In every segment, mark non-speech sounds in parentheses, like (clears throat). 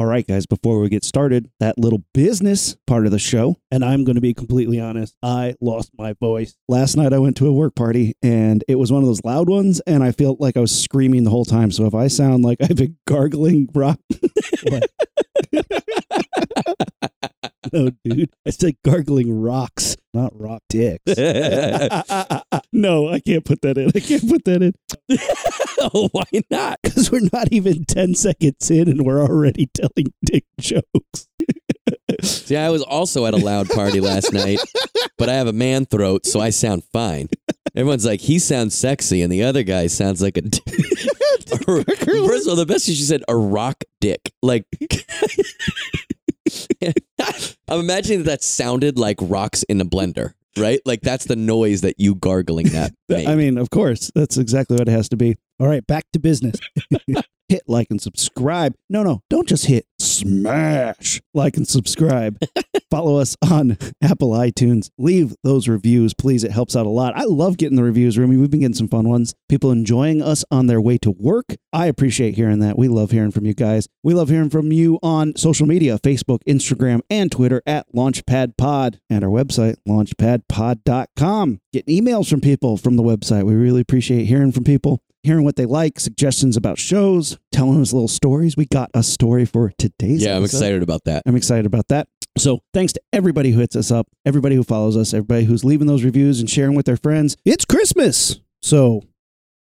All right, guys, before we get started, that little business part of the show, and I'm going to be completely honest, I lost my voice. Last night I went to a work party and it was one of those loud ones, and I felt like I was screaming the whole time. So if I sound like I've been gargling rock. (laughs) What? (laughs) no, dude. I said gargling rocks, not rock dicks. (laughs) no, I can't put that in. I can't put that in (laughs) oh, why not? (laughs) because we're not even 10 seconds in and we're already telling dick jokes. (laughs) See, I was also at a loud party last night, but I have a man throat, so I sound fine. Everyone's like, he sounds sexy, and the other guy sounds like a. d- First of all, the best is she said a rock dick. Like, I'm imagining that that sounded like rocks in a blender, right? Like that's the noise that you gargling that. Made. I mean, of course, that's exactly what it has to be. All right, back to business. (laughs) hit like and subscribe. No, no, don't just hit smash like and subscribe. (laughs) Follow us on Apple iTunes. Leave those reviews, please. It helps out a lot. I love getting the reviews, Rumi. We've been getting some fun ones. People enjoying us on their way to work. I appreciate hearing that. We love hearing from you guys. We love hearing from you on social media Facebook, Instagram, and Twitter at Launchpad Pod and our website, launchpadpod.com. Getting emails from people from the website. We really appreciate hearing from people hearing what they like, suggestions about shows, telling us little stories. We got a story for today's yeah, I'm excited about that. I'm excited about that. So, thanks to everybody who hits us up, everybody who follows us, everybody who's leaving those reviews and sharing with their friends. It's Christmas. So,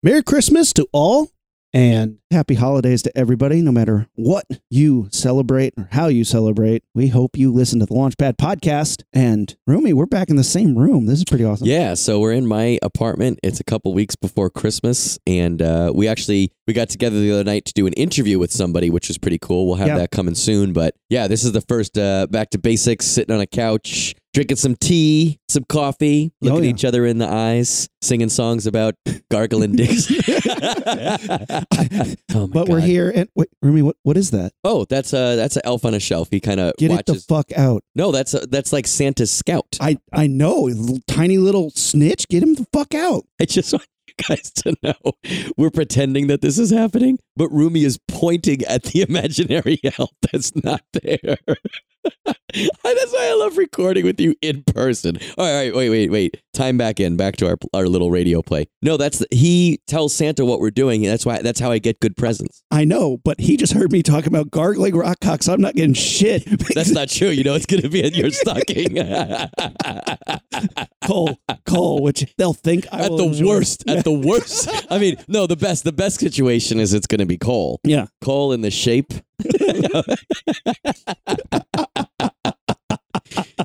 Merry Christmas to all and happy holidays to everybody, no matter what you celebrate or how you celebrate. We hope you listen to the Launchpad podcast. And Rumi, we're back in the same room. This is pretty awesome. Yeah, so we're in my apartment. It's a couple weeks before Christmas, and uh, we actually we got together the other night to do an interview with somebody, which was pretty cool. We'll have Yeah. that coming soon. But yeah, this is the first uh, back to basics, sitting on a couch, drinking some tea, some coffee, Oh, looking yeah. at each other in the eyes, singing songs about gargling dicks. (laughs) (laughs) (laughs) oh But we're here and wait, Rumi, what, what is that? Oh, that's a that's an elf on a shelf. He kind of Get it the fuck out. no, that's a, that's like Santa's scout. I I know, tiny little snitch. Get him the fuck out. I just want you guys to know we're pretending that this is happening, but Rumi is pointing at the (laughs) imaginary elf that's not there. (laughs) (laughs) that's why I love recording with you in person. All right, wait, wait, wait. Time back in, back to our our little radio play. No, that's the, he tells Santa what we're doing. And that's why that's how I get good presents. I know, but he just heard me talking about gargling rock cocks. I'm not getting shit. That's not true. You know it's going to be in your (laughs) stocking. (laughs) Cole, Cole, which they'll think I at the enjoy. worst. At the worst. I mean, no, the best. The best situation is it's going to be Cole. Yeah. Cole in the shape.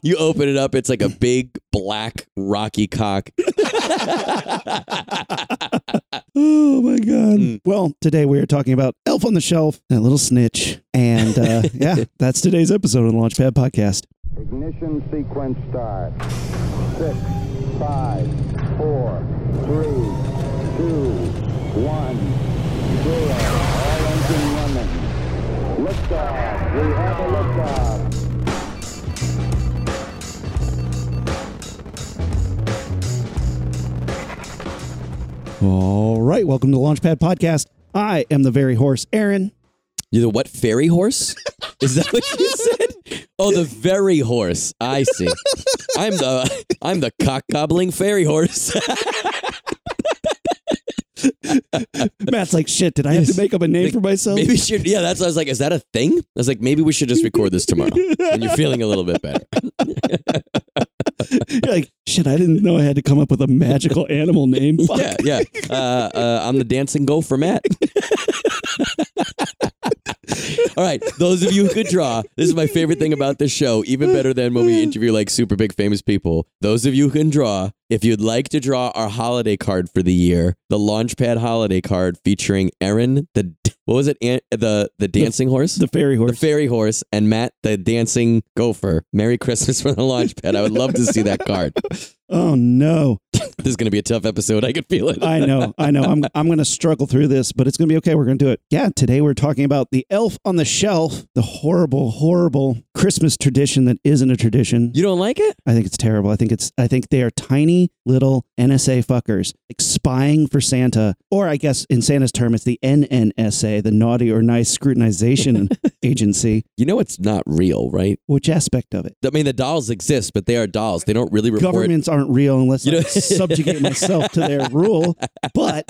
You open it up, it's like a big black rocky cock. (laughs) Oh my god. Mm. Well, today we are talking about Elf on the Shelf, that little snitch, and uh, (laughs) yeah, that's today's episode of the Launchpad Podcast. Ignition sequence start. Six, five, four, three, two, one, zero. All engine running. Liftoff. We have a liftoff. All right, welcome to the Launchpad Podcast. I am the very horse, Aaron. You're the what fairy horse? Is that what you said? Oh, the very horse. I see. I'm the I'm the cock gobbling fairy horse. Matt's like, shit, did I have to make up a name for myself? Maybe should. Yeah, that's. I was like, is that a thing? I was like, maybe we should just record this tomorrow when you're feeling a little bit better. (laughs) You're like, shit, I didn't know I had to come up with a magical animal name. Fuck. (laughs) Yeah, yeah. Uh, uh, I'm the dancing gopher, Matt. (laughs) All right, those of you who could draw, this is my favorite thing about this show, even better than when we interview like super big famous people. Those of you who can draw, if you'd like to draw our holiday card for the year, the Launchpad holiday card featuring Aaron, the what was it, An- the the dancing horse, The fairy horse, the fairy horse, and Matt, the dancing gopher. Merry Christmas from the Launchpad. I would love to see that card. Oh no. (laughs) This is going to be a tough episode. I can feel it. I know, I know. I'm I'm gonna struggle through this, but it's gonna be okay. We're gonna do it. Yeah, today we're talking about the elf on the shelf, the horrible, horrible Christmas tradition that isn't a tradition. You don't like it? I think it's terrible. I think it's I think they are tiny little NSA fuckers like spying for Santa, or I guess in Santa's term, it's the NNSA, the Naughty or Nice Scrutinization (laughs) Agency. You know it's not real, right? Which aspect of it? I mean, the dolls exist, but they are dolls. They don't really report. Governments aren't real unless You know- I subjugate myself to their rule. But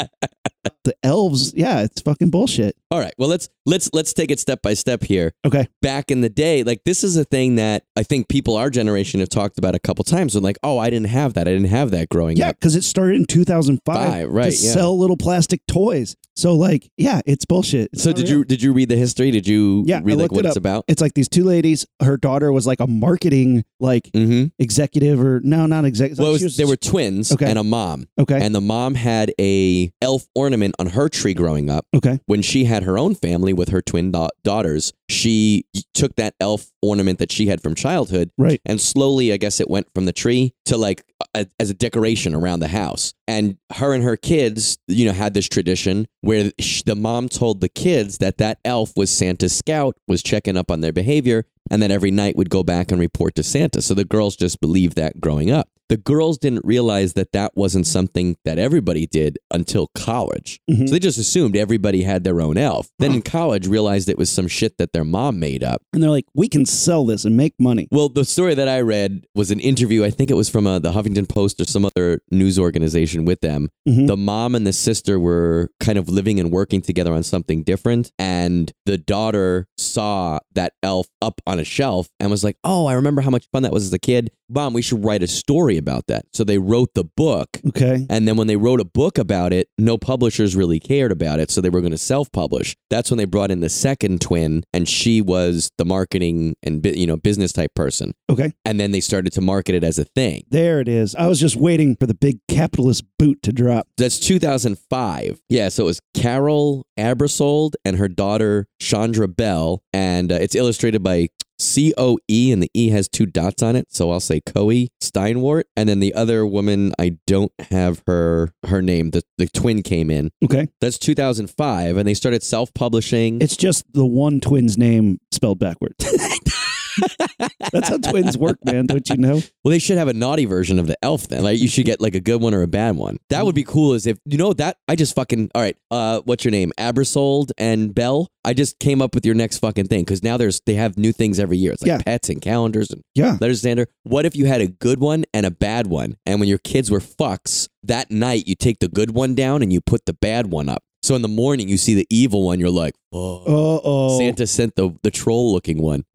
(laughs) the elves, yeah, it's fucking bullshit. All right. Well, let's let's let's take it step by step here. Okay. Back in the day, like this is a thing that I think people our generation have talked about a couple times. And like, oh, I didn't have that. I didn't have that growing Yeah, up. because it started in 2005 Five, right, to yeah. sell little plastic toys. So, like, yeah, it's bullshit. It's So did real. you did you read the history? Did you Yeah, I read like what it it's about? It's like these two ladies. Her daughter was like a marketing like Mm-hmm. executive or no, not executive. Well, it she was, they were twins Okay. and a mom, okay. and the mom had a elf ornament on her tree growing up. okay. When she had her own family with her twin da- daughters, she took that elf ornament that she had from childhood Right. and slowly, I guess, it went from the tree to like a, as a decoration around the house. And her and her kids, you know, had this tradition where sh- the mom told the kids that that elf was Santa's scout, was checking up on their behavior, and then every night would go back and report to Santa. So the girls just believed that growing up. The girls didn't realize that that wasn't something that everybody did until college. Mhm. So they just assumed everybody had their own elf. Then in college, realized it was some shit that their mom made up. And they're like, we can sell this and make money. Well, the story that I read was an interview. I think it was from uh, the Huffington Post or some other news organization with them. Mhm. The mom and the sister were kind of living and working together on something different. And the daughter saw that elf up on a shelf and was like, Oh, I remember how much fun that was as a kid. Mom, we should write a story about that. So they wrote the book. Okay. And then when they wrote a book about it, no publishers really cared about it. So they were going to self publish. That's when they brought in the second twin, and she was the marketing and you know business type person. Okay. And then they started to market it as a thing. There it is. I was just waiting for the big capitalist boot to drop. That's 2005. Yeah, so it was Carol Aebersold and her daughter Chanda Bell, and uh, it's illustrated by C O E, and the E has two dots on it, so I'll say Coe Steinwart. And then the other woman, I don't have her her name. The the twin came in. Okay. That's 2005, and they started self publishing. It's just the one twin's name spelled backwards. (laughs) That's how twins work, man. Don't you know? (laughs) Well, they should have a naughty version of the elf then. Like you should get like a good one or a bad one. That would be cool. As if you know that I just fucking all right. Uh, what's your name? Aebersold and Bell. I just came up with your next fucking thing because now there's they have new things every year. It's like Yeah. pets and calendars and Yeah. letters standard. What if you had a good one and a bad one? And when your kids were fucks that night, you take the good one down and you put the bad one up. So in the morning, you see the evil one. You're like, oh, Uh oh. Santa sent the the troll looking one. (clears throat)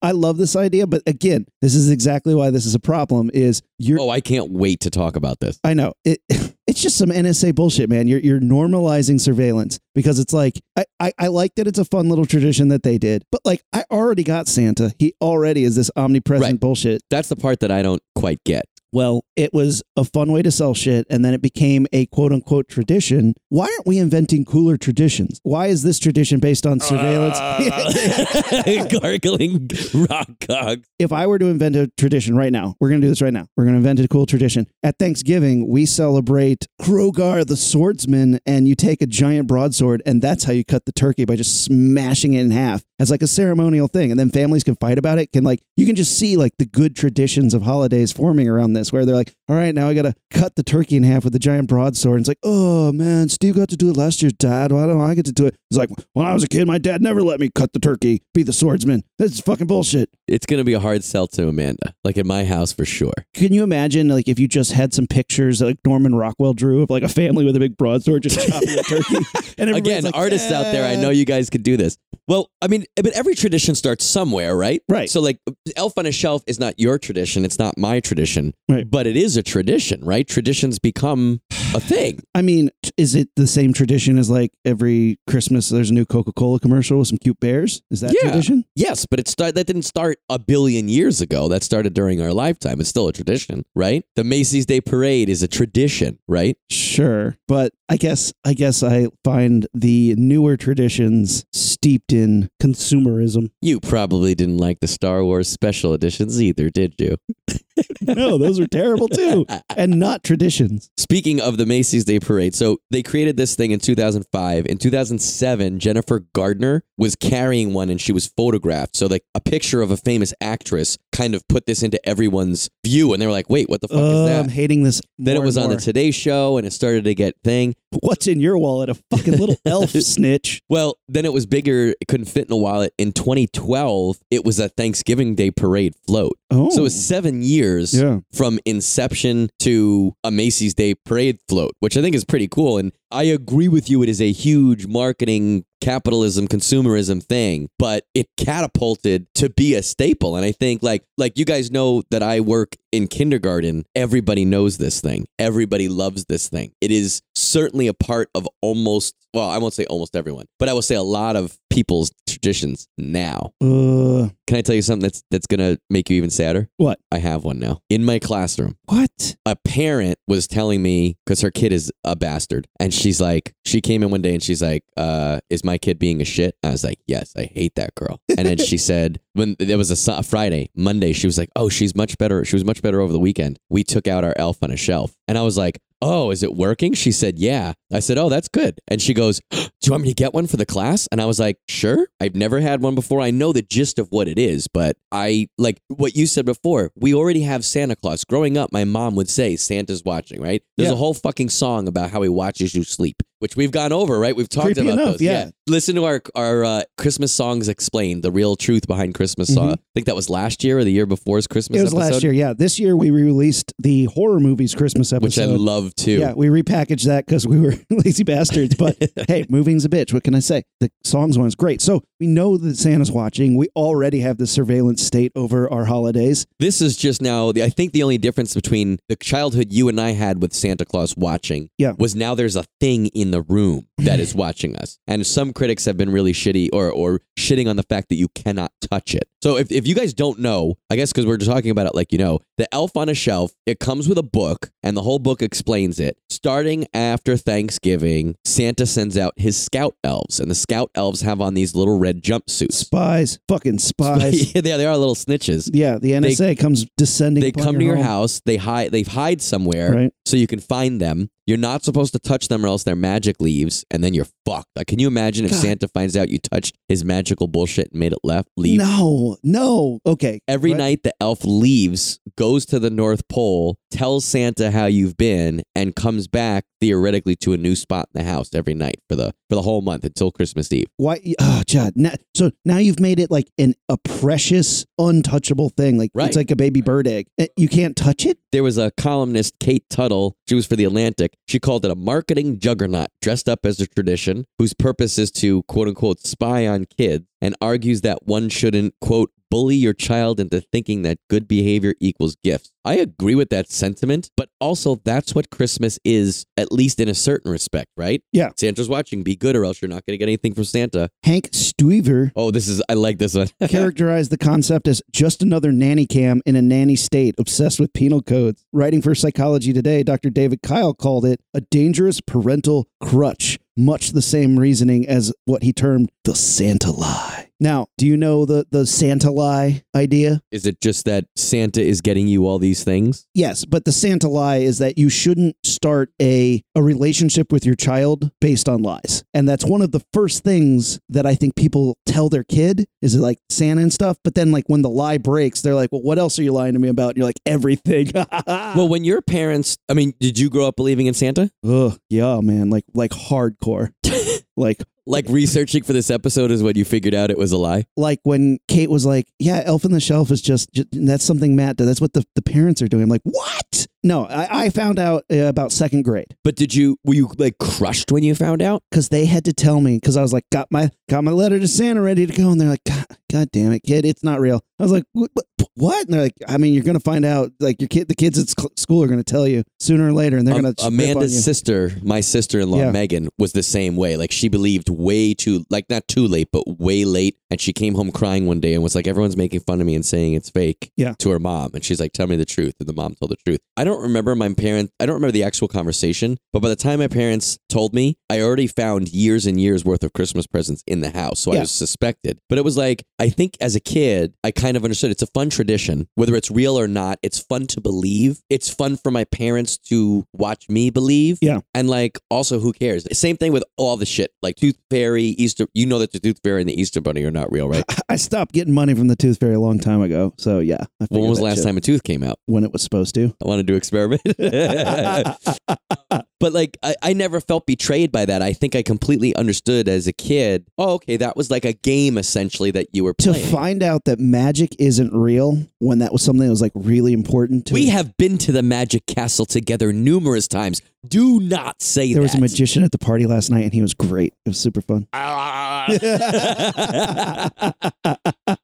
I love this idea, but again, this is exactly why this is a problem. Is you're Oh, I can't wait to talk about this. I know it. (laughs) It's just some NSA bullshit, man. You're you're normalizing surveillance because it's like I, I I like that it's a fun little tradition that they did, but like I already got Santa. He already is this omnipresent Right. bullshit. That's the part that I don't quite get. Well, it was a fun way to sell shit, and then it became a quote unquote tradition. Why aren't we inventing cooler traditions? Why is this tradition based on surveillance? Uh. (laughs) Gargling rock cogs. if I were to invent a tradition right now, we're going to do this right now. We're going to invent a cool tradition. At Thanksgiving, we celebrate Krogar the swordsman, and you take a giant broadsword, and that's how you cut the turkey by just smashing it in half as like a ceremonial thing. And then families can fight about it. Can like, you can just see like the good traditions of holidays forming around this, where they're like, all right, now I got to cut the turkey in half with a giant broadsword. And it's like, oh man, Steve got to do it last year, Dad. Why don't I get to do it? It's like, when I was a kid, my dad never let me cut the turkey, be the swordsman. This is fucking bullshit. It's going to be a hard sell to Amanda, like in my house for sure. Can you imagine, like, if you just had some pictures like Norman Rockwell drew of like a family with a big broadsword just chopping a (laughs) turkey? And Again, like, artists out there, I know you guys could do this. Well, I mean, but every tradition starts somewhere, right? Right. So, like, Elf on a Shelf is not your tradition. It's not my tradition. Right. But it is a tradition, right? Traditions become a thing. I mean, is it the same tradition as like every Christmas there's a new Coca Cola commercial with some cute bears? Is that Yeah. tradition? Yes, but it start that didn't start a billion years ago. That started during our lifetime. It's still a tradition, right? The Macy's Day Parade is a tradition, right? Sure, but I guess I guess I find the newer traditions steeped in consumerism. You probably didn't like the Star Wars special editions either, did you? (laughs) (laughs) no, those are terrible too, and not traditions. Speaking of the Macy's Day Parade, so they created this thing in 2005. In 2007, Jennifer Gardner was carrying one and she was photographed. So, like a picture of a famous actress kind of put this into everyone's view, and they were like, "Wait, what the fuck is oh, I'm hating this. Then it more was and on the more. Today Show, and it started to get thing. What's in your wallet? A fucking little (laughs) elf snitch. Well, then it was bigger. It couldn't fit in a wallet. In 2012, it was a Thanksgiving Day parade float. Oh, So it was oh. seven years yeah. from inception to a Macy's Day parade float, which I think is pretty cool. And I agree with you. It is a huge marketing, capitalism, consumerism thing, but it catapulted to be a staple. And I think like like you guys know that I work in kindergarten. Everybody knows this thing. Everybody loves this thing. It is certainly a part of almost well, I won't say almost everyone, but I will say a lot of people's traditions now. Uh, Can I tell you something that's that's gonna make you even sadder? What? I have one now in my classroom what? a parent was telling me because her kid is a bastard and she's like she came in one day and she's like uh is my kid being a shit i was like yes i hate that girl and then she (laughs) said when there was a, a friday monday she was like oh she's much better she was much better over the weekend. We took out our elf on a shelf and i was like oh is it working? She said yeah. I said oh that's good. And she goes do you want me to get one for the class? And i was like sure. I've never had one before. I know the gist of what it is but i like what you said before we already have santa claus. Growing up my mom would say santa's watching right? There's Yeah. a whole fucking song about how he watches you sleep which we've gone over right we've talked Creepy about enough, those yeah. listen to our our uh, christmas songs explained the real truth behind christmas song i think that was last year or the year before's christmas Mm-hmm. It was episode, last year. Yeah, this year we released the horror movies Christmas episode. which i love too Yeah, we repackaged that because we were (laughs) lazy bastards. But (laughs) hey, moving's a bitch. What can I say? The songs one's great. So we know that Santa's watching. We already have the surveillance state over our holidays. This is just now. The, I think the only difference between the childhood you and I had with Santa Claus watching, Yeah. was now there's a thing in the room that is (laughs) watching us, and some critics have been really shitty or or shitting on the fact that you cannot touch it. So if if you guys don't know, I guess because we're just talking about it like you know, the Elf on a Shelf, it comes with a book, and the whole book explains it. Starting after Thanksgiving, Santa sends out his scout elves, and the scout elves have on these little red jumpsuits. Spies, fucking spies. (laughs) yeah, they are little snitches. yeah, the NSA comes descending. They come to your home. house. They hide. They hide somewhere, Right. so you can find them. You're not supposed to touch them, or else their magic leaves, and then you're fucked. Like, can you imagine if God. Santa finds out you touched his magical bullshit and made it left leave? No, no. Okay. Every night, the elf leaves, goes to the North Pole, tells Santa how you've been, and comes back theoretically to a new spot in the house every night for the for the whole month until Christmas Eve. Why? Oh, God. Now, so now you've made it like an a precious, untouchable thing. Like Right. it's like a baby bird egg. Eh, You can't touch it. There was a columnist, Kate Tuttle. She was for The Atlantic. She called it a marketing juggernaut dressed up as a tradition whose purpose is to, quote unquote, spy on kids and argues that one shouldn't, quote, bully your child into thinking that good behavior equals gifts. I agree with that sentiment, but also that's what Christmas is, at least in a certain respect, right? Yeah. Santa's watching. Be good or else you're not going to get anything from Santa. Hank Stuever Oh, this is, I like this one. (laughs) characterized the concept as just another nanny cam in a nanny state obsessed with penal codes. Writing for Psychology Today, Dr. David Kyle called it a dangerous parental crutch, much the same reasoning as what he termed the Santa lie. Now, do you know the, the Santa lie idea? is it just that Santa is getting you all these things? Yes, but the Santa lie is that you shouldn't start a a relationship with your child based on lies. And that's one of the first things that I think people tell their kid is it like Santa and stuff, but then like when the lie breaks, they're like, "Well, what else are you lying to me about?" And you're like, "Everything." (laughs) Well, when your parents, I mean, did you grow up believing in Santa? Ugh, yeah, man, like like hardcore. (laughs) like Like researching for this episode is when you figured out it was a lie. like when Kate was like, "Yeah, Elf on the Shelf is just, just that's something Matt did. That's what the, the parents are doing." I'm like, "What?" No, I, I found out uh, about second grade. But did you were you like crushed when you found out? because they had to tell me because I was like, got my got my letter to Santa ready to go, and they're like, God, God damn it, kid, it's not real. I was like, what? And they're like, I mean, you're gonna find out. Like your kid, the kids at sc- school are gonna tell you sooner or later, and they're Um, gonna rip on Amanda's sister, my sister-in-law Yeah. Megan, was the same way. Like she believed way too, like not too late, but way late. And she came home crying one day and was like, "Everyone's making fun of me and saying it's fake." Yeah. To her mom, and she's like, "Tell me the truth." And the mom told the truth. I don't remember my parents. I don't remember the actual conversation, but by the time my parents told me, I already found years and years worth of Christmas presents in in the house, so I was suspected. But it was like I think as a kid, I kind of understood it's a fun tradition, whether it's real or not. It's fun to believe. It's fun for my parents to watch me believe. Yeah. and like also who cares? Same thing with all the shit like Tooth Fairy, Easter. You know that the Tooth Fairy and the Easter Bunny are not real, right? (laughs) I stopped getting money from the Tooth Fairy a long time ago. So yeah. When was the last shit- time a tooth came out? when it was supposed to? I want to do experiment. (laughs) (laughs) but like I, I never felt betrayed by that. I think I completely understood as a kid. Oh, okay, that was like a game essentially that you were playing to playing. find out that magic isn't real when that was something that was like really important to we have been to the Magic Castle together numerous times. Do not say there that. was a magician at the party last night and he was great. It was super fun. (laughs) (laughs) (laughs)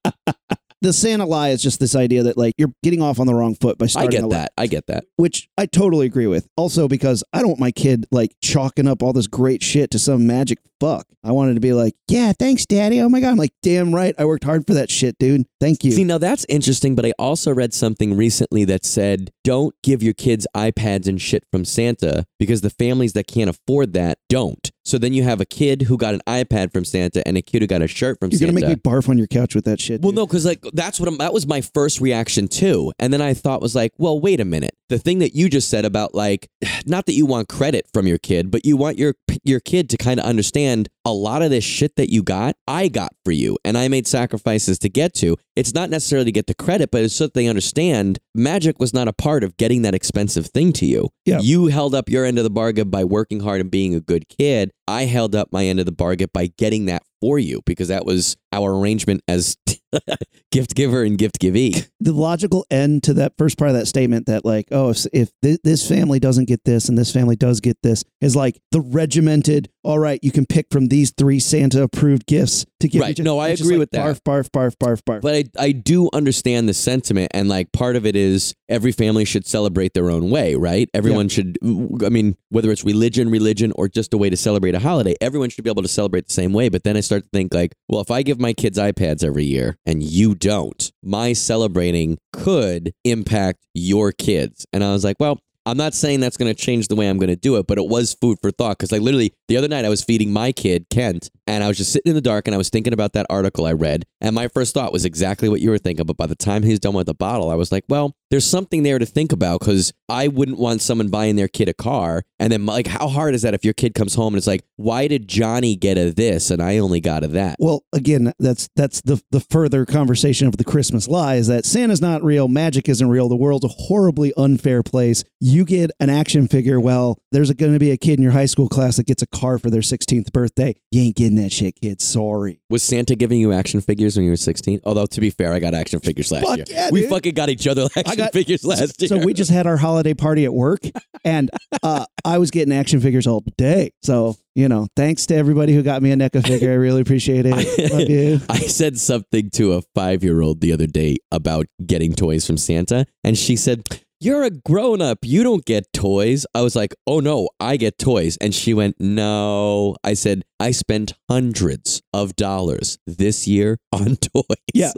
the Santa lie is just this idea that like you're getting off on the wrong foot by starting. I get that. I get that. which I totally agree with. Also because I don't want my kid like chalking up all this great shit to some magic fuck. I wanted to be like, yeah, thanks, daddy. Oh my god, I'm like, damn right, I worked hard for that shit, dude. Thank you. See, now that's interesting, but I also read something recently that said don't give your kids iPads and shit from Santa because the families that can't afford that don't. So then you have a kid who got an iPad from Santa and a kid who got a shirt from Santa. you're gonna make me barf on your couch with that shit. Well, dude. no, because like that's what I'm, that was my first reaction too, and then I thought was like, well, wait a minute. The thing that you just said about like, (sighs) not that you want credit from your kid, but you want your your kid to kind of understand a lot of this shit that you got, I got for you, and I made sacrifices to get to. It's not necessarily to get the credit, but it's so that they understand magic was not a part of getting that expensive thing to you. Yeah. You held up your end of the bargain by working hard and being a good kid. I held up my end of the bargain by getting that for you because that was our arrangement as (laughs) gift giver and gift givee. the logical end to that first part of that statement that like oh if, if thi- this family doesn't get this and this family does get this is like the regimented all right you can pick from these three santa approved gifts to give Right. each- No, I agree like with that. barf barf barf barf barf But I, I do understand the sentiment, and like part of it is every family should celebrate their own way, right? Everyone should, I mean, whether it's religion, religion, or just a way to celebrate a holiday, everyone should be able to celebrate the same way. But then I start to think, like, well, if I give my kids iPads every year and you don't, my celebrating could impact your kids. And I was like, well, I'm not saying that's going to change the way I'm going to do it, but it was food for thought because, like, literally the other night I was feeding my kid Kent, and I was just sitting in the dark and I was thinking about that article I read, and my first thought was exactly what you were thinking. But by the time he was done with the bottle, I was like, well, there's something there to think about because I wouldn't want someone buying their kid a car, and then like, how hard is that if your kid comes home and it's like, why did Johnny get a this and I only got a that? well again that's that's the the further conversation of the christmas lie is that santa's not real magic isn't real the world's a horribly unfair place you get an action figure well there's going to be a kid in your high school class that gets a car for their 16th birthday you ain't getting that shit kid sorry Was Santa giving you action figures when you were 16? Although to be fair, I got action figures last Fuck year. yeah, we dude. fucking got each other action got- figures last year. So we just had our holiday party at work, and uh, I was getting action figures all day. So you know, thanks to everybody who got me a NECA figure. I really appreciate it. I, (laughs) Love you. I said something to a five year old the other day about getting toys from Santa, and she said, You're a grown up. You don't get toys. I was like, Oh no, I get toys. And she went, No. I said, I spent hundreds of dollars this year on (laughs) toys. Yeah.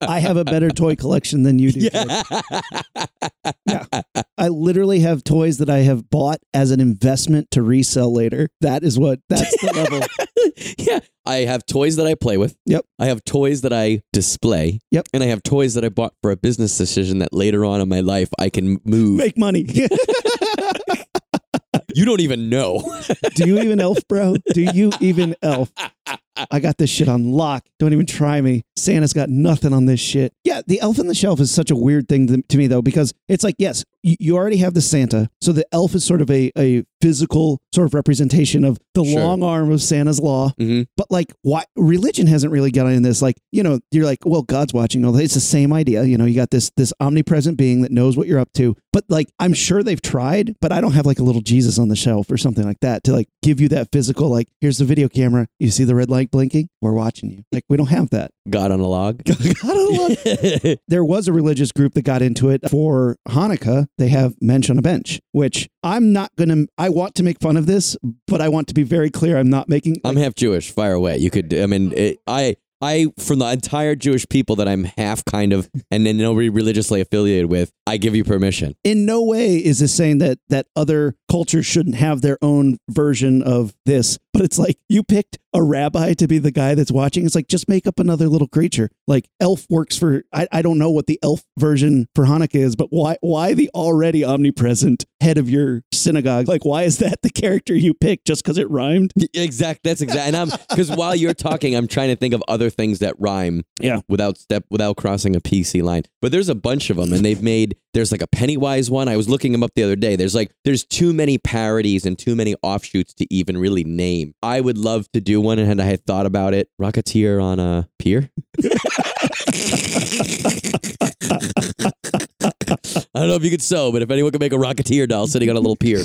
I have a better toy collection than you do. kid. yeah. I literally have toys that I have bought as an investment to resell later. That is what. That's the level. (laughs) (laughs) yeah. I have toys that I play with. Yep. I have toys that I display. Yep. And I have toys that I bought for a business decision that later on in my life I can move. Make money. (laughs) (laughs) You don't even know. do you even elf, bro? Do you even elf? I got this shit on lock. Don't even try me. Santa's got nothing on this shit. Yeah, the elf on the shelf is such a weird thing to, to me, though, because it's like, yes, you, you already have the Santa. So the elf is sort of a, a physical sort of representation of the Sure. long arm of Santa's law. hmm But like, why religion hasn't really gotten in this? Like, you know, you're like, well, God's watching. No, it's the same idea. You know, you got this this omnipresent being that knows what you're up to. But like, I'm sure they've tried, but I don't have like a little Jesus on the shelf or something like that to like give you that physical. Like, here's the video camera. You see the red light blinking? We're watching you. Like, we don't have that. (laughs) God on a log. (laughs) God, I love- (laughs) there was a religious group that got into it for Hanukkah. They have mensch on a bench, which I'm not gonna. I want to make fun of this, but I want to be very clear. I'm not making. I'm half Jewish. Fire away. You could. I mean, it, I I, from the entire Jewish people that I'm half kind of and then nobody religiously affiliated with, I give you permission. In no way is this saying that that other cultures shouldn't have their own version of this, but it's like you picked a rabbi to be the guy that's watching. It's like just make up another little creature. Like elf works for I, I don't know what the elf version for Hanukkah is, but why why the already omnipresent head of your synagogue? Like why is that the character you picked just because it rhymed? Exact. That's exact. And I'm because while you're talking, I'm trying to think of other things that rhyme. Yeah. Without step, without crossing a PC line. But there's a bunch of them, and they've made. There's like a Pennywise one. I was looking them up the other day. There's like there's too many parodies and too many offshoots to even really name. I would love to do one, and I had thought about it. Rocketeer on a pier. (laughs) I don't know if you could sew, but if anyone could make a Rocketeer doll sitting on a little pier.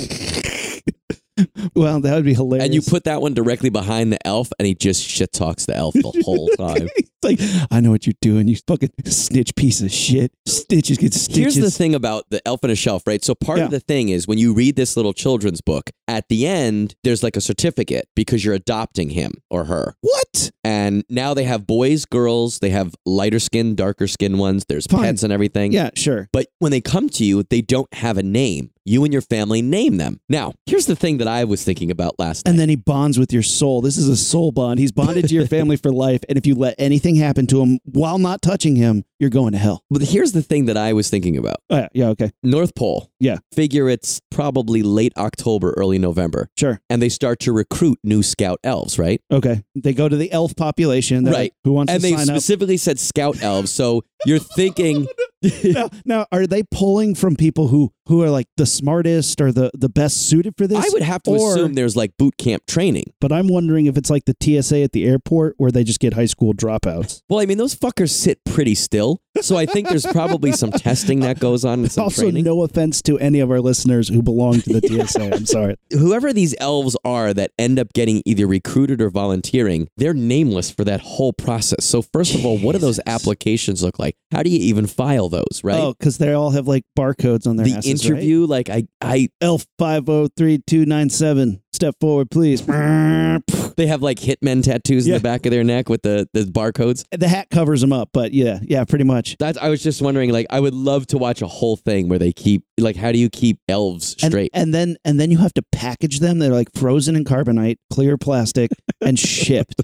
(laughs) Well, that would be hilarious. And you put that one directly behind the elf, and he just shit talks the elf the whole (laughs) time. It's like I know what you're doing. You fucking snitch piece of shit. Stitches get stitches. Here's the thing about the elf on a shelf, right? So part Yeah. of the thing is when you read this little children's book, at the end there's like a certificate because you're adopting him or her. What? And now they have boys, girls, they have lighter skin, darker skin ones. There's Fine. pets and everything. Yeah, sure. But when they come to you, they don't have a name. You and your family name them. Now, here's the thing that I was thinking about last And night. then he bonds with your soul. This is a soul bond. He's bonded to your (laughs) family for life. And if you let anything happen to him while not touching him, you're going to hell. But here's the thing that I was thinking about. Oh, yeah, yeah, okay. North Pole. Yeah. Figure it's probably late October, early November. Sure. And they start to recruit new scout elves, right? Okay. They go to the elf population. They're Right. like, Who wants and to sign up? And they specifically said scout elves. So you're thinking (laughs) now, now, are they pulling from people who who are like the smartest or the the best suited for this? I would have to Or- assume there's like boot camp training. But I'm wondering if it's like the TSA at the airport where they just get high school dropouts. Well, I mean, those fuckers sit pretty still. So I think there's probably some testing that goes on and also, training. no offense to any of our listeners who belong to the (laughs) TSA. I'm sorry. Whoever these elves are that end up getting either recruited or volunteering, they're nameless for that whole process. So first of all, what do those applications look like? How do you even file those, right? Oh, because they all have like barcodes on their the asses, right? interview, like I, I, Elf five zero three two nine seven. Step forward, please. (laughs) they have like hitmen tattoos in the back of their neck with the the barcodes. The hat covers them up, but yeah, yeah, pretty much. That's I was just wondering, like, I would love to watch a whole thing where they keep, like, how do you keep elves And, straight? and then and then you have to package them. They're like frozen in carbonite, clear plastic, and (laughs) shipped.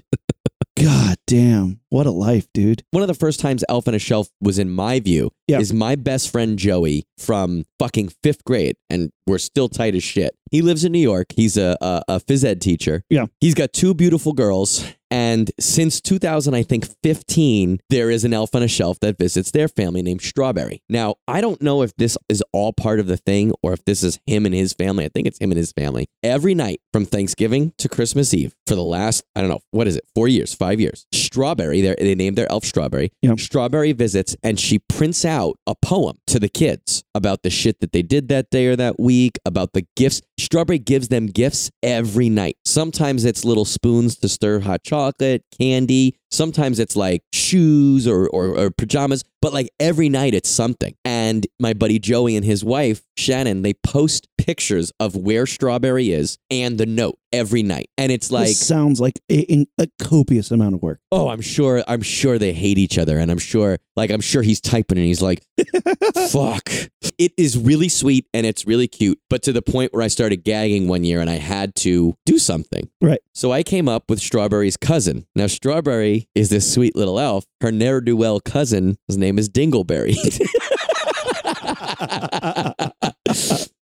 God damn, what a life, dude. One of the first times Elf on a Shelf was in my view Is my best friend Joey from fucking fifth grade, and we're still tight as shit. He lives in New York. He's a, a, a phys ed teacher. Yeah. He's got two beautiful girls. And since 2000, I think 15, there is an elf on a shelf that visits their family named Strawberry. Now, I don't know if this is all part of the thing or if this is him and his family. I think it's him and his family. Every night from Thanksgiving to Christmas Eve for the last, I don't know, what is it, four years, five years, Strawberry, they named their elf Strawberry. Yeah. Strawberry visits and she prints out a poem to the kids about the shit that they did that day or that week, about the gifts. Strawberry gives them gifts every night. Sometimes it's little spoons to stir hot chocolate, candy. Sometimes it's like shoes or, or, or pajamas, but like every night it's something. And my buddy Joey and his wife, Shannon, they post pictures of where Strawberry is and the note every night. And it's like, this sounds like a, a copious amount of work. oh, I'm sure, I'm sure they hate each other. And I'm sure, like, I'm sure he's typing and he's like, (laughs) fuck. It is really sweet and it's really cute, but to the point where I started gagging one year and I had to do something. Right. So I came up with Strawberry's cousin. Now, Strawberry is this sweet little elf. Her ne'er do well cousin, his name is Dingleberry. (laughs)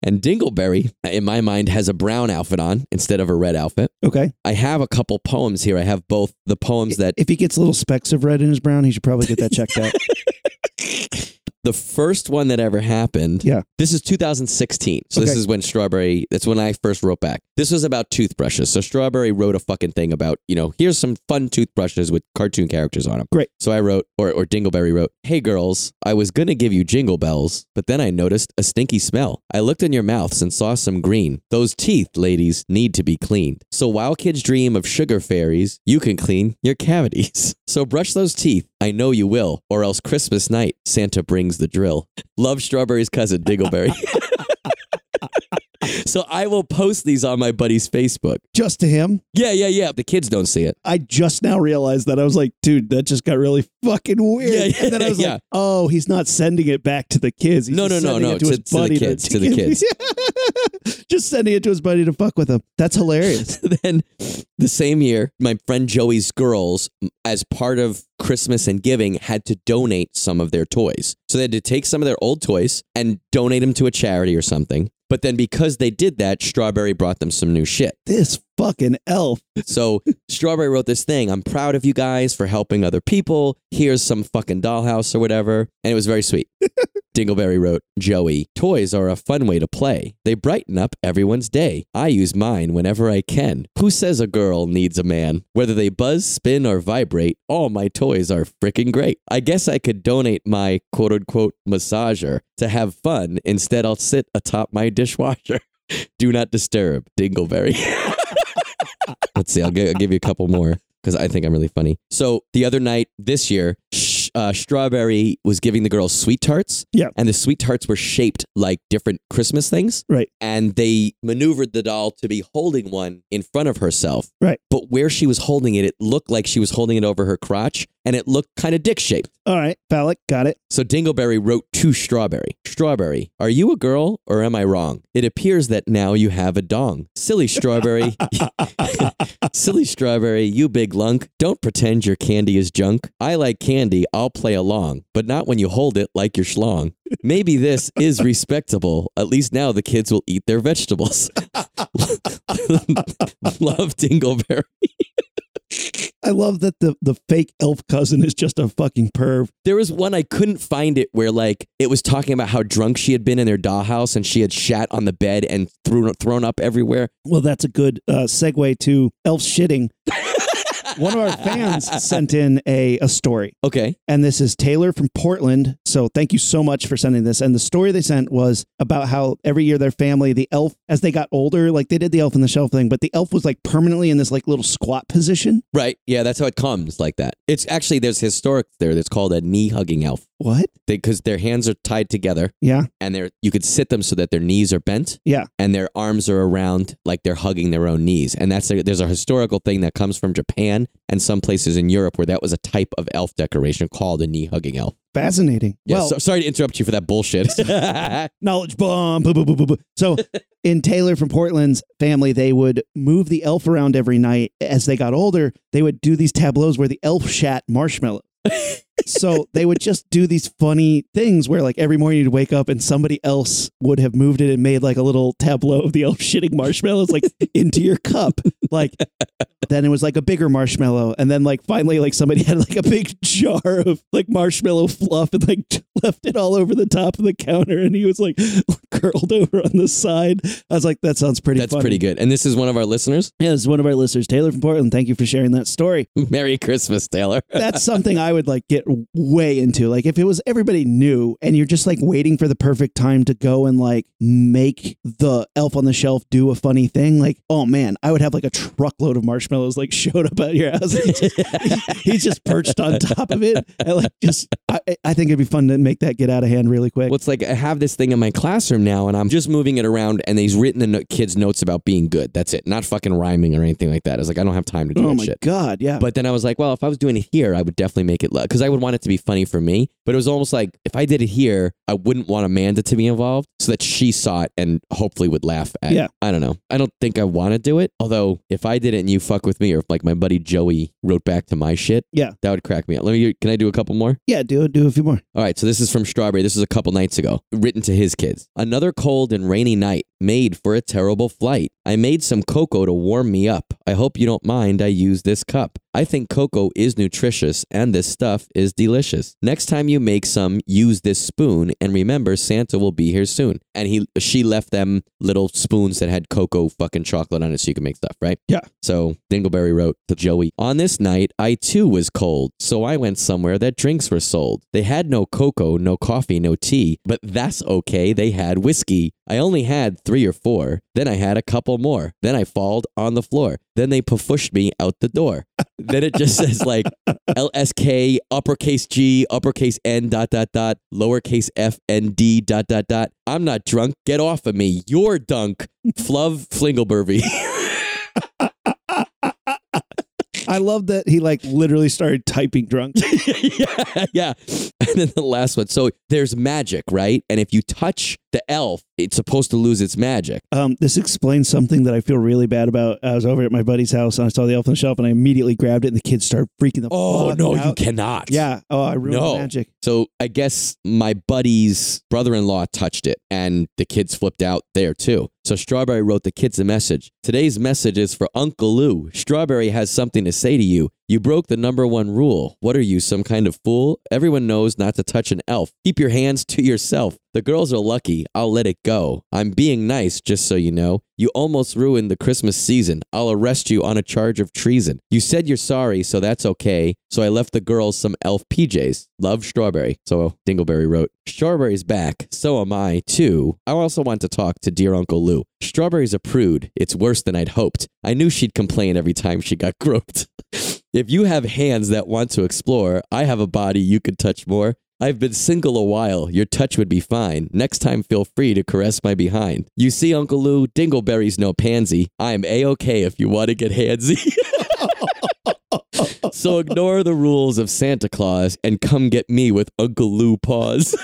and Dingleberry, in my mind, has a brown outfit on instead of a red outfit. Okay. I have a couple poems here. I have both the poems that If he gets little specks of red in his brown, he should probably get that checked out. (laughs) the first one that ever happened. Yeah. This is 2016. So this is when Strawberry, that's when I first wrote back. This was about toothbrushes. So Strawberry wrote a fucking thing about, you know, here's some fun toothbrushes with cartoon characters on them. Great. So I wrote, or, or Dingleberry wrote, Hey girls, I was going to give you jingle bells, but then I noticed a stinky smell. I looked in your mouths and saw some green. Those teeth, ladies, need to be cleaned. So while kids dream of sugar fairies, you can clean your cavities. (laughs) So brush those teeth. I know you will, or else Christmas night, Santa brings the drill. Love Strawberry's cousin, Dingleberry. (laughs) So I will post these on my buddy's Facebook. Just to him. Yeah, yeah, yeah. The kids don't see it. I just now realized that I was like, dude, that just got really fucking weird. Yeah, yeah, and then I was yeah. like, oh, he's not sending it back to the kids. He's No, no, no, no, it to, to- his to the buddy kids, to the kids. (laughs) (laughs) just sending it to his buddy to fuck with him. That's hilarious. (laughs) then the same year, my friend Joey's girls, as part of Christmas and giving, had to donate some of their toys. So they had to take some of their old toys and donate them to a charity or something. But then because they did that, Strawberry brought them some new shit. this fucking elf. So (laughs) Strawberry wrote this thing. I'm proud of you guys for helping other people. Here's some fucking dollhouse or whatever. And it was very sweet. Dingleberry wrote, Joey, toys are a fun way to play. They brighten up everyone's day. I use mine whenever I can. Who says a girl needs a man? Whether they buzz, spin, or vibrate, all my toys are freaking great. I guess I could donate my quote unquote massager to have fun. Instead, I'll sit atop my dishwasher. (laughs) Do not disturb, Dingleberry. (laughs) Let's see. I'll, gi- I'll give you a couple more because I think I'm really funny. So the other night this year, uh, Strawberry was giving the girls sweet tarts. Yeah. And the sweet tarts were shaped like different Christmas things. Right. And they maneuvered the doll to be holding one in front of herself. Right. But where she was holding it, it looked like she was holding it over her crotch and it looked kind of dick shaped. All right, phallic, got it. So Dingleberry wrote to Strawberry Strawberry, are you a girl or am I wrong? It appears that now you have a dong. Silly Strawberry. (laughs) Silly Strawberry, you big lunk. Don't pretend your candy is junk. I like candy, I'll play along, but not when you hold it like your schlong. Maybe this is respectable. At least now the kids will eat their vegetables. (laughs) Love Dingleberry. I love that the, the fake elf cousin is just a fucking perv. There was one I couldn't find it where like it was talking about how drunk she had been in their dollhouse and she had shat on the bed and thrown thrown up everywhere. Well, that's a good uh, segue to elf shitting. (laughs) One of our fans sent in a, a story, Okay. and this is Taylor from Portland. So thank you so much for sending this. And the story they sent was about how every year their family, the elf, as they got older, like they did the elf on the shelf thing, but the elf was like permanently in this like little squat position. Right. Yeah, that's how it comes like that. It's actually there's historic there that's called a knee hugging elf. What? Because their hands are tied together Yeah. and they're you could sit them so that their knees are bent Yeah. and their arms are around like they're hugging their own knees. And that's a, there's a historical thing that comes from Japan and some places in Europe where that was a type of elf decoration called a knee hugging elf. Fascinating. Yeah, well, so, sorry to interrupt you for that bullshit. (laughs) (laughs) knowledge bomb. Boo, boo, boo. So, in Taylor from Portland's family, they would move the elf around every night. As they got older, they would do these tableaus where the elf shat marshmallow. (laughs) so they would just do these funny things where, like, every morning you'd wake up and somebody else would have moved it and made like a little tableau of the elf shitting marshmallows, like (laughs) into your cup. Like, then it was like a bigger marshmallow, and then like finally, like somebody (laughs) had like a big jar of like marshmallow fluff and like (laughs) left it all over the top of the counter, and he was like curled over on the side. I was like, that sounds pretty. That's funny. pretty good. And this is one of our listeners. Yeah, this is one of our listeners, Taylor from Portland. Thank you for sharing that story. Merry Christmas, Taylor. That's something I would like get way into. Like if it was everybody new and you're just like waiting for the perfect time to go and like make the elf on the shelf do a funny thing, like, oh man, I would have like a truckload of marshmallows like (laughs) showed up at your house. (laughs) He's just, he's just perched on top of it. And like just I, I think it'd be fun to make that get out of hand really quick. Well, it's like I have this thing in my classroom now, and I'm just moving it around, and he's written the no- kids' notes about being good. That's it, not fucking rhyming or anything like that. I was like, I don't have time to do oh that my shit. god, yeah. But then I was like, well, if I was doing it here, I would definitely make it look because I would want it to be funny for me. But it was almost like if I did it here, I wouldn't want Amanda to be involved so that she saw it and hopefully would laugh at. Yeah. it. I don't know. I don't think I want to do it. Although if I did it and you fuck with me, or if like my buddy Joey wrote back to my shit, Yeah. that would crack me up. Let me. Can I do a couple more? yeah, do do a few more. All right, so this is from Strawberry. This is a couple nights ago, written to his kids. Another cold and rainy night, made for a terrible flight. I made some cocoa to warm me up. I hope you don't mind I use this cup. I think cocoa is nutritious and this stuff is delicious. Next time you make some, use this spoon and remember Santa will be here soon. And he she left them little spoons that had cocoa fucking chocolate on it so you can make stuff, right? Yeah. So Dingleberry wrote to Joey, On this night, I too was cold, so I went somewhere that drinks were sold. They had no cocoa, no coffee, no tea, but that's okay. They had whiskey. I only had three or four. Then I had a couple more. Then I falled on the floor. Then they pushed me out the door. then it just says like (laughs) LSK, uppercase G, uppercase N, dot, dot, dot, lowercase F, N, D, dot, dot, dot. I'm not drunk. Get off of me. You're dunk, Fluv Flingelbervy. (laughs) (laughs) I love that he like literally started typing drunk. yeah, yeah. And then the last one. So there's magic, right? And if you touch the elf, it's supposed to lose its magic. Um, this explains something that I feel really bad about. I was over at my buddy's house and I saw the elf on the shelf and I immediately grabbed it and the kids started freaking the Oh fuck no, you cannot. Yeah. Oh, I ruined No. the magic. So I guess my buddy's brother-in-law touched it, and the kids flipped out there too. So Strawberry wrote the kids a message. Today's message is for Uncle Lou. Strawberry has something to say to you. You broke the number one rule. What are you, some kind of fool? Everyone knows not to touch an elf. Keep your hands to yourself. The girls are lucky. I'll let it go. I'm being nice, just so you know. You almost ruined the Christmas season. I'll arrest you on a charge of treason. You said you're sorry, so that's okay. So I left the girls some elf PJs. Love Strawberry. So Dingleberry wrote, Strawberry's back. So am I, too. I also want to talk to dear Uncle Lou. Strawberry's a prude. It's worse than I'd hoped. I knew she'd complain every time she got (laughs) groped. if you have hands that want to explore, I have a body you could touch more. I've been single a while. Your touch would be fine. Next time, feel free to caress my behind. You see, Uncle Lou, Dingleberry's no pansy. I'm A OK if you want to get handsy. (laughs) so ignore the rules of Santa Claus and come get me with Uncle Lou paws. (laughs)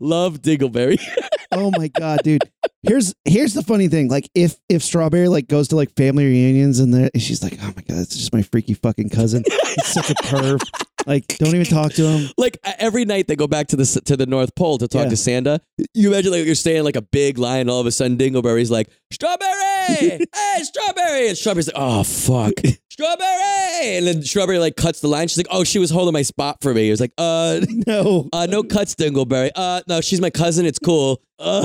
Love Dingleberry. (laughs) Oh my god, dude. Here's here's the funny thing. Like if if Strawberry like goes to like family reunions and and she's like, oh my god, it's just my freaky fucking cousin. He's such a perv. Like, don't even talk to him. (laughs) like every night they go back to the to the North Pole to talk Yeah. to Santa. You imagine like you're staying like a big line, all of a sudden Dingleberry's like, "Strawberry, (laughs) hey, Strawberry," and Strawberry's like, "Oh fuck, (laughs) Strawberry," and then Strawberry like cuts the line. She's like, "Oh, she was holding my spot for me." It was like, "Uh, No. uh, no cuts, Dingleberry. Uh, no, she's my cousin. It's cool." Uh,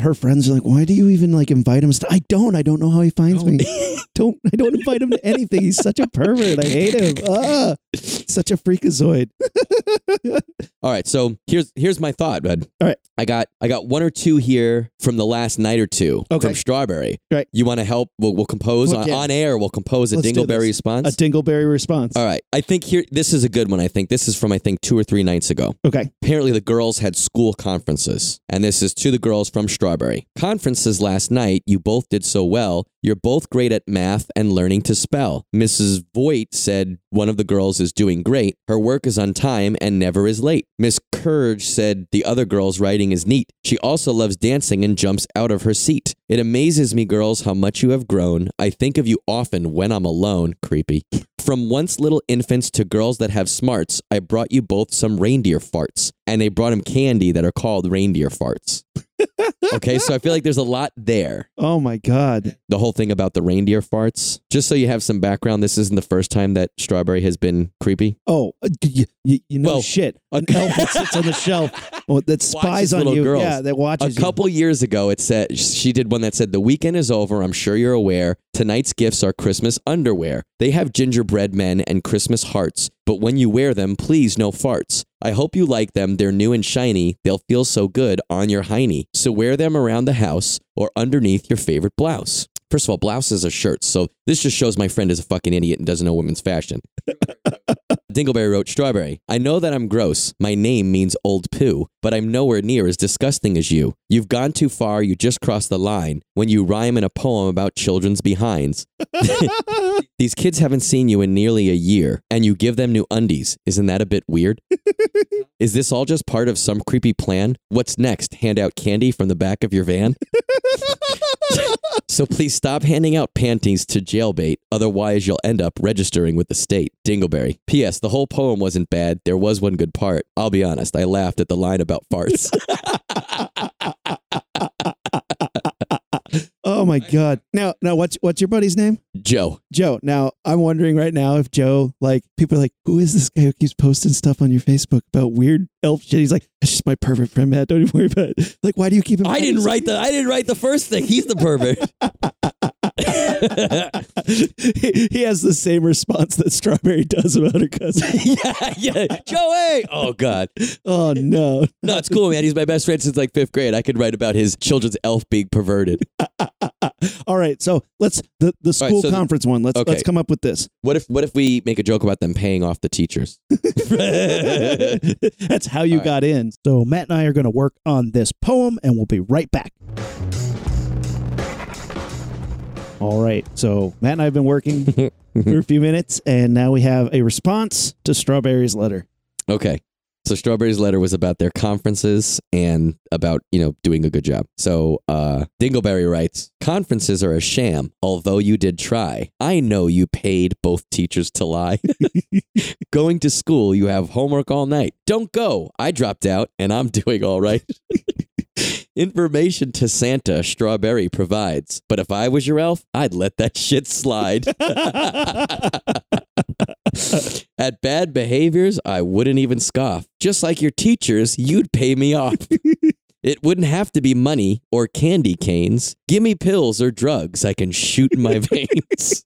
Her friends are like, why do you even like invite him? I don't. I don't know how he finds me. (laughs) don't I don't invite him to anything. He's such a pervert. I hate him. Ah, such a freakazoid. (laughs) All right, so here's here's my thought, bud. All right. I got I got one or two here from the last night or two Okay. from Strawberry. Right. You want to help? We'll, we'll compose Well, on, yeah. on air. We'll compose a Let's Dingleberry response. A dingleberry response. All right. I think here this is a good one. I think this is from I think two or three nights ago. Okay. Apparently the girls had school conferences, and this is to the girls from Strawberry. Conferences last night. You both did so well. You're both great at math and learning to spell. Mrs. Voigt said one of the girls is doing great. Her work is on time and never is late. Miss Courage said the other girl's writing is neat. She also loves dancing and jumps out of her seat. It amazes me, girls, how much you have grown. I think of you often when I'm alone. Creepy. From once little infants to girls that have smarts, I brought you both some reindeer farts. And they brought him candy that are called reindeer farts. Okay, so I feel like there's a lot there. Oh my god. The whole thing about the reindeer farts. Just so you have some background, this isn't the first time that Strawberry has been creepy. Oh, uh, you, you, you know Well, shit. An elf that sits on the (laughs) shelf oh, that spies on you. girls. Yeah, that watches. A couple years ago, it said she did one that said, The weekend is over. I'm sure you're aware. Tonight's gifts are Christmas underwear. They have gingerbread men and Christmas hearts, but when you wear them, please no farts. I hope you like them. They're new and shiny. They'll feel so good on your hiney. So wear them around the house or underneath your favorite blouse. First of all, blouses are shirts, so this just shows my friend is a fucking idiot and doesn't know women's fashion. (laughs) Dingleberry wrote Strawberry. I know that I'm gross. My name means old poo, but I'm nowhere near as disgusting as you. You've gone too far. You just crossed the line when you rhyme in a poem about children's behinds. (laughs) These kids haven't seen you in nearly a year, and you give them new undies. Isn't that a bit weird? (laughs) Is this all just part of some creepy plan? What's next? Hand out candy from the back of your van? (laughs) so please stop handing out panties to jailbait, otherwise you'll end up registering with the state. Dingleberry. P.S. The whole poem wasn't bad. There was one good part. I'll be honest, I laughed at the line about farts. (laughs) oh my god. Now, now, what's what's your buddy's name? Joe. Joe. Now, I'm wondering right now if Joe, like, people are like, who is this guy who keeps posting stuff on your Facebook about weird elf shit? He's like, that's just my perfect friend, Matt. Don't even worry about it. Like, why do you keep him? I didn't write the I didn't write the first thing. He's the pervert. (laughs) he, (laughs) he has the same response that Strawberry does about her cousin. (laughs) yeah, yeah. Joey. Oh God. Oh no. No, it's cool, man. He's my best friend since like fifth grade. I could write about his children's elf being perverted. (laughs) All right, so let's the, the All right, school so conference one. Let's okay. let's come up with this. What if what if we make a joke about them paying off the teachers? That's how you All right. got in. So Matt and I are going to work on this poem, and we'll be right back. All right. So Matt and I have been working (laughs) for a few minutes, and now we have a response to Strawberry's letter. Okay. So Strawberry's letter was about their conferences and about, you know, doing a good job. So uh Dingleberry writes, Conferences are a sham, although you did try. I know you paid both teachers to lie. (laughs) Going to school, you have homework all night. Don't go. I dropped out and I'm (laughs) doing all right. Information to Santa Strawberry provides. But if I was your elf, I'd let that shit slide. (laughs) At bad behaviors, I wouldn't even scoff. Just like your teachers, you'd pay me off. (laughs) It wouldn't have to be money or candy canes. Give me pills or drugs I can shoot in my (laughs) veins.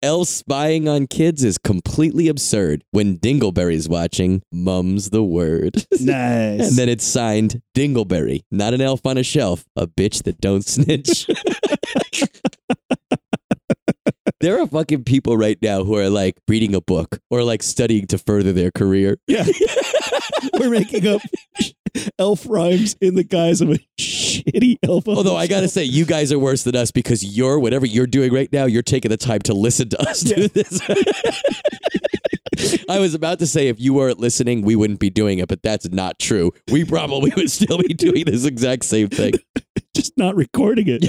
Elves spying on kids is completely absurd. When Dingleberry's watching, mum's the word. (laughs) nice. And then it's signed Dingleberry, not an elf on a shelf, a bitch that don't snitch. (laughs) there are fucking people right now who are like reading a book or like studying to further their career. yeah, we're making up (laughs) elf rhymes in the guise of a shitty elf. Although I gotta say, you guys are worse than us because you're whatever you're doing right now, you're taking the time to listen to us do this. (laughs) I was about to say if you weren't listening, we wouldn't be doing it, but that's not true. We probably would still be doing this exact same thing. Just not recording it.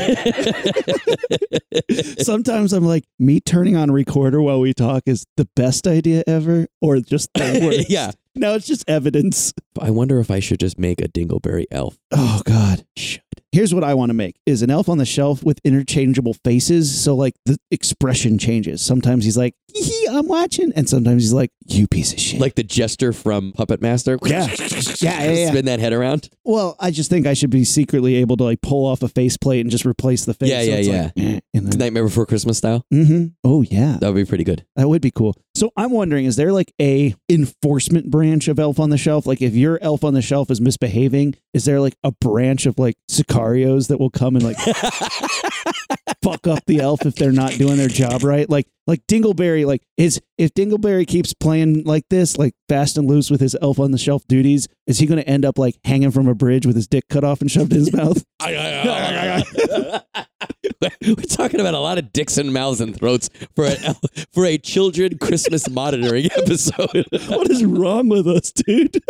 (laughs) Sometimes I'm like, me turning on recorder while we talk is the best idea ever, or just the (laughs) worst. yeah. Now it's just evidence. I wonder if I should just make a Dingleberry elf. Oh God. Should. Here's what I want to make is an elf on the shelf with interchangeable faces. So like the expression changes. Sometimes he's like, I'm watching. And sometimes he's like, you piece of shit. Like the jester from Puppet Master. Yeah. Yeah, yeah, yeah. Spin that head around. well, I just think I should be secretly able to like pull off a faceplate and just replace the face. Yeah, So yeah, it's yeah. like, eh, and then, Nightmare Before Christmas style. Mm-hmm. Oh yeah. That would be pretty good. That would be cool. So I'm wondering, is there like a enforcement branch of Elf on the Shelf? Like if your Elf on the Shelf is misbehaving, is there like a branch of like Sicarios that will come and like (laughs) fuck up the elf if they're not doing their job right? Like like Dingleberry, like is if Dingleberry keeps playing like this, like fast and loose with his Elf on the Shelf duties, is he going to end up like hanging from a bridge with his dick cut off and shoved in his mouth? (laughs) (laughs) We're talking about a lot of dicks and mouths and throats for a for a children Christmas monitoring episode. what is wrong with us, dude?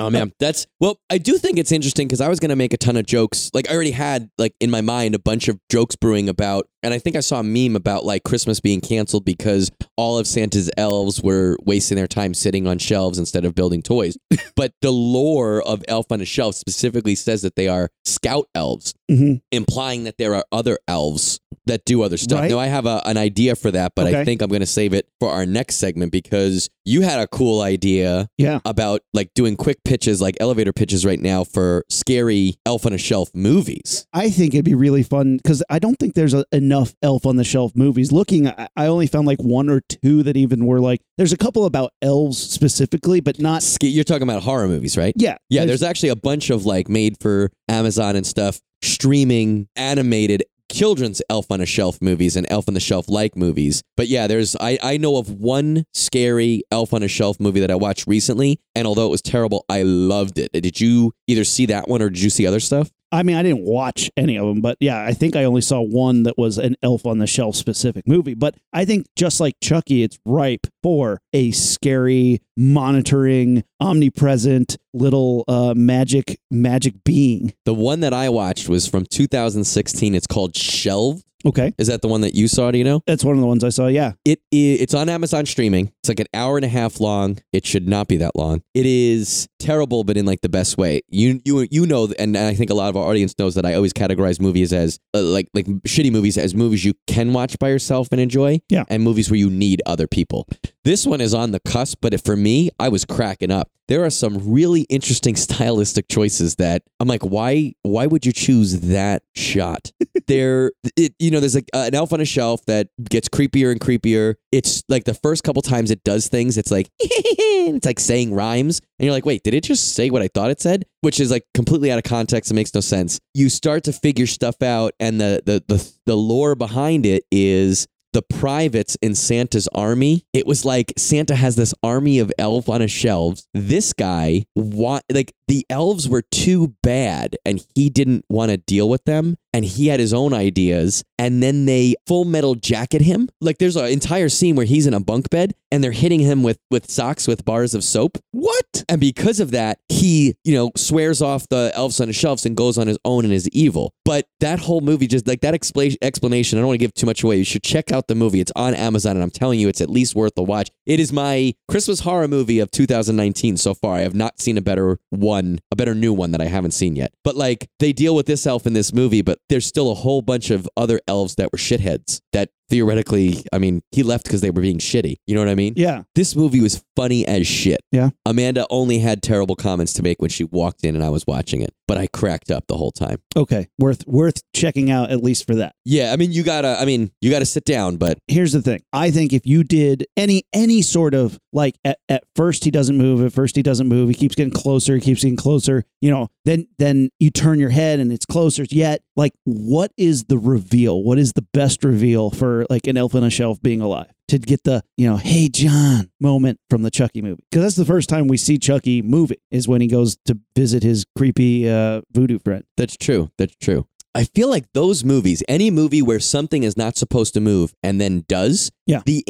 Oh man, that's well. I do think it's interesting because I was gonna make a ton of jokes. Like I already had like in my mind a bunch of jokes brewing about, and I think I saw a meme about like Christmas being canceled because all of Santa's elves were wasting their time sitting on shelves instead of building toys. (laughs) but the lore of Elf on a Shelf specifically says that they are scout elves, hmm implying that there are other elves that do other stuff. Right. Now I have a, an idea for that, but I think I'm going to save it for our next segment because you had a cool idea Yeah. about like doing quick pitches, like elevator pitches right now for scary Elf on a Shelf movies. I think it'd be really fun because I don't think there's a, enough Elf on the Shelf movies. Looking, I, only found like one or two that even were like. There's a couple about elves specifically, but not. You're talking about horror movies, right? Yeah, Yeah, there's actually a bunch of like made for Amazon and stuff, streaming animated children's Elf on a Shelf movies and Elf on the Shelf like movies. But yeah, there's I, I know of one scary Elf on a Shelf movie that I watched recently, and although it was terrible, I loved it. Did you either see that one or did you see other stuff? I mean, I didn't watch any of them, but yeah, I think I only saw one that was an Elf on the Shelf specific movie. But I think just like Chucky, it's ripe for a scary, monitoring, omnipresent little uh, magic magic being. The one that I watched was from 2016. It's called Shelved. Okay, Is that the one that you saw? Do you know? that's one of the ones I saw. Yeah, It i- it's on Amazon streaming. It's like an hour and a half long. It should not be that long. It is terrible, but in like the best way. You you you know, and I think a lot of our audience knows that I always categorize movies as uh, like like shitty movies as movies you can watch by yourself and enjoy. Yeah. and movies where you need other people. This one is on the cusp, but for me, I was cracking up. There are some really interesting (laughs) stylistic choices that I'm like, why why would you choose that shot? (laughs) there it you know, there's like uh, an elf on a shelf that gets creepier and creepier. It's like the first couple times it does things, it's like (laughs) it's like saying rhymes. And you're like, wait, did it just say what I thought it said? Which is like completely out of context. It makes no sense. You start to figure stuff out, and the the the, the lore behind it is the privates in Santa's army. It was like Santa has this army of elves on his shelves. This guy want like the elves were too bad and he didn't want to deal with them and he had his own ideas and then they full metal jacket him. Like there's an entire scene where he's in a bunk bed and they're hitting him with with socks with bars of soap. What? And because of that, he, you know, swears off the elves on the shelves and goes on his own and is evil. But that whole movie just like that expla- explanation, I don't want to give too much away. You should check out the movie. It's on Amazon and I'm telling you it's at least worth a watch. It is my Christmas horror movie of 2019 so far. I have not seen a better one, a better new one that I haven't seen yet. But like they deal with this elf in this movie, but there's still a whole bunch of other elves that were shitheads that theoretically, I mean, he left because they were being shitty. You know what I mean? Yeah. This movie was funny as shit. Yeah. Amanda only had terrible comments to make when she walked in and I was watching it, but I cracked up the whole time. Okay. Worth worth checking out at least for that. Yeah, I mean, you gotta, I mean, you gotta sit down, but Here's the thing. I think if you did any any sort of like at, at first he doesn't move, at first he doesn't move, he keeps getting closer, he keeps getting closer, you know, then then you turn your head and it's closer yet. Like what is the reveal? What is the best reveal for like an elf on a shelf being alive? To get the, you know, hey John moment from the Chucky movie. Because that's the first time we see Chucky moving is when he goes to visit his creepy uh, voodoo friend. that's true. That's true. I feel like those movies, any movie where something is not supposed to move and then does, Yeah. the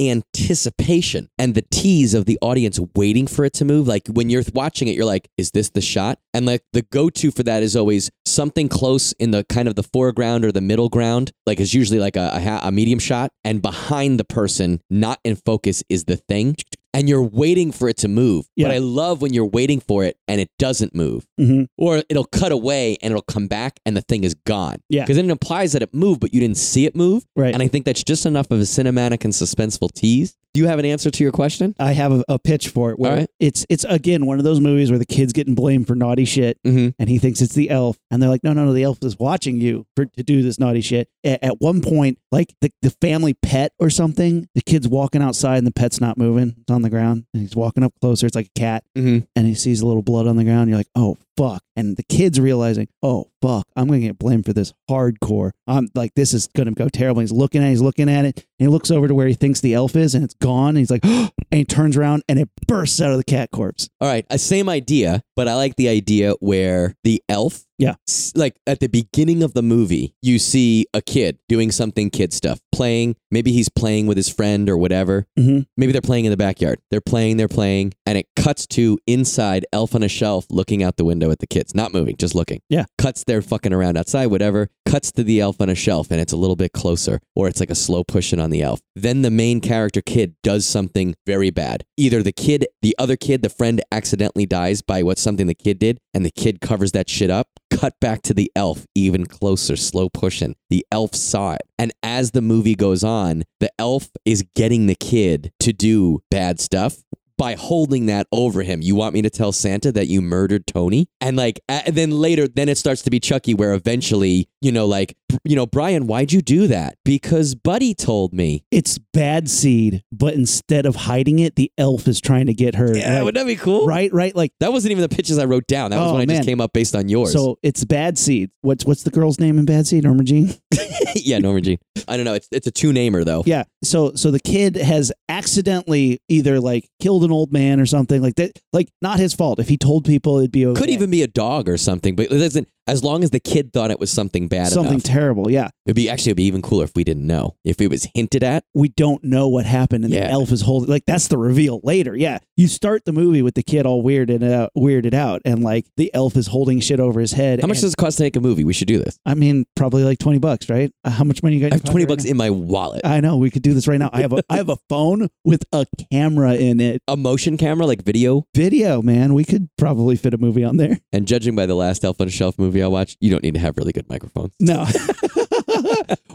anticipation and the tease of the audience waiting for it to move. Like when you're watching it, you're like, is this the shot? And like the go to for that is always something close in the kind of the foreground or the middle ground. Like it's usually like a, a, a medium shot. And behind the person, not in focus, is the thing. And you're waiting for it to move. Yeah. But I love when you're waiting for it and it doesn't move Mm-hmm. or it'll cut away and it'll come back and the thing is gone. Yeah. Because then it implies that it moved, but you didn't see it move. Right. And I think that's just enough of a cinematic and suspenseful tease. Do you have an answer to your question? I have a, a pitch for it where right. it's it's again one of those movies where the kid's getting blamed for naughty shit Mm-hmm. and he thinks it's the elf and they're like no no no the elf is watching you for to do this naughty shit at, at one point like the, the family pet or something the kid's walking outside and the pet's not moving it's on the ground and he's walking up closer it's like a cat Mhm. and he sees a little blood on the ground you're like oh fuck and the kid's realizing oh fuck i'm gonna get blamed for this hardcore. I'm like this is gonna go terrible. He's looking at it, he's looking at it. And he looks over to where he thinks the elf is and it's gone. And he's like (gasps) and he turns around and it bursts out of the cat corpse. All right. A same idea, but I like the idea where the elf, Yeah. s- like at the beginning of the movie, you see a kid doing something kid stuff, playing. Maybe he's playing with his friend or whatever. Mhm. Maybe they're playing in the backyard. They're playing, they're playing, and it cuts to inside elf on a shelf looking out the window at the kids, not moving, just looking. Yeah. Cuts there fucking around outside, whatever. Cuts to the elf on a shelf and it's a little bit closer, or it's like a slow pushing on the elf. Then the main character kid does something very bad. Either the kid, the other kid, the friend accidentally dies by what something the kid did, and the kid covers that shit up. Cut back to the elf, even closer, slow pushing. The elf saw it. And as the movie goes on, the elf is getting the kid to do bad stuff by holding that over him. You want me to tell Santa that you murdered Tony? And like, and then later, then it starts to be Chucky, where eventually, you know, like, you know, Brian, why'd you do that? Because Buddy told me. it's bad seed, but instead of hiding it, the elf is trying to get her. Yeah, like, wouldn't that be cool? right, right. Like That wasn't even the pitches I wrote down. That was Oh, when I man. just came up based on yours. so, it's bad seed. What's what's the girl's name in Bad Seed? Norma Jean. (laughs) yeah, Norman Jean. I don't know. It's it's a two namer though. Yeah. So so the kid has accidentally either like killed an old man or something like that. Like not his fault. If he told people, it'd be okay. Could even be a dog or something, but it doesn't. As long as the kid thought it was something bad something enough, terrible. Yeah. it'd be actually it'd be even cooler if we didn't know. If it was hinted at, We don't know what happened, and Yeah. the elf is holding. Like that's the reveal later. Yeah. You start the movie with the kid all weirded out, weirded out, and like the elf is holding shit over his head. how much does it cost to make a movie? We should do this. I mean, probably like twenty bucks, right? Uh, how much money you got? I have twenty right bucks now? in my wallet. I know we could do this right now. I have a I have a phone with a camera in it. a motion camera, like video. Video, man. We could probably fit a movie on there. And judging by the last Elf on a Shelf movie I watched, you don't need to have really good microphones. No. (laughs)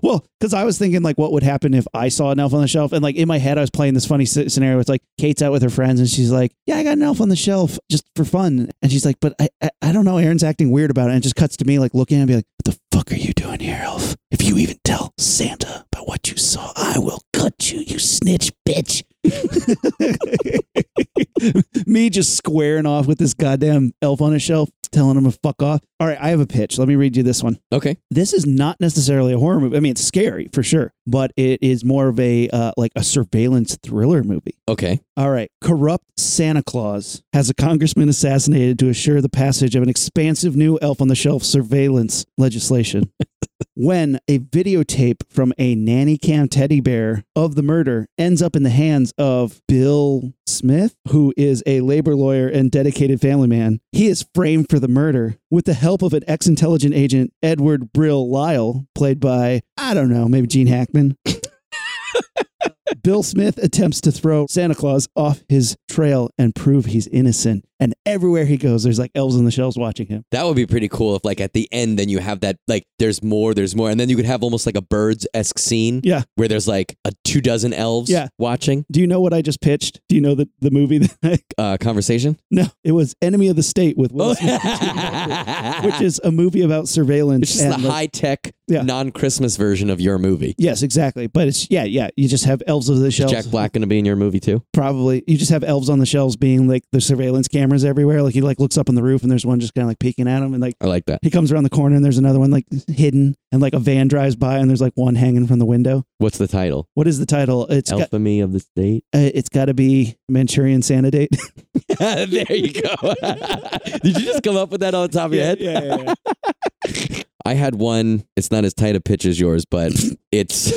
Well, because I was thinking like, what would happen if I saw an elf on the shelf, and like in my head, I was playing this funny sce- scenario. It's like Kate's out with her friends, and she's like, "Yeah, I got an elf on the shelf just for fun," and she's like, "But I, I, I don't know." Aaron's acting weird about it, and it just cuts to me like looking and be like, "What the fuck are you doing here, elf? If you even tell Santa about what you saw, I will cut you, you snitch bitch." (laughs) (laughs) me just squaring off with this goddamn elf on a shelf, telling him to fuck off. All right, I have a pitch. Let me read you this one Okay. this is not necessarily a horror movie. I mean, it's scary for sure, but it is more of a uh, like a surveillance thriller movie. Okay. All right, corrupt Santa Claus has a congressman assassinated to assure the passage of an expansive new elf on the shelf surveillance legislation. (laughs) when a videotape from a nanny cam teddy bear of the murder ends up in the hands of Bill Smith, who is a labor lawyer and dedicated family man, he is framed for the murder with the help of an ex intelligent agent, Edward Brill Lyle, played by, I don't know, maybe Gene Hackman. (laughs) Bill Smith attempts to throw Santa Claus off his trail and prove he's innocent. And everywhere he goes, there's like elves on the shelves watching him. That would be pretty cool if, like, at the end, then you have that, like, there's more, there's more. And then you could have almost like a birds esque scene Yeah. where there's like a two dozen elves Yeah. watching Do you know what I just pitched? Do you know the, the movie that I, (laughs) uh, conversation. No, it was Enemy of the State with Will. (laughs) Smith, and which is a movie about surveillance. It's just and, the like- high tech, Yeah. non Christmas version of your movie. Yes, exactly. But it's yeah, yeah. You just have elves of the Is shelves. Jack Black going to be in your movie too? Probably. You just have elves on the shelves being like the surveillance cameras everywhere. Like he like looks up on the roof and there's one just kind of like peeking at him and like I like that. he comes around the corner and there's another one like hidden and like a van drives by and there's like one hanging from the window. What's the title? What is the title? It's got of the State. uh, it's got to be Manchurian Santa Date. (laughs) (laughs) there you go. (laughs) Did you just come up with that on the top of your head? yeah, yeah, yeah. I had one. It's not as tight a pitch as yours, but (laughs) it's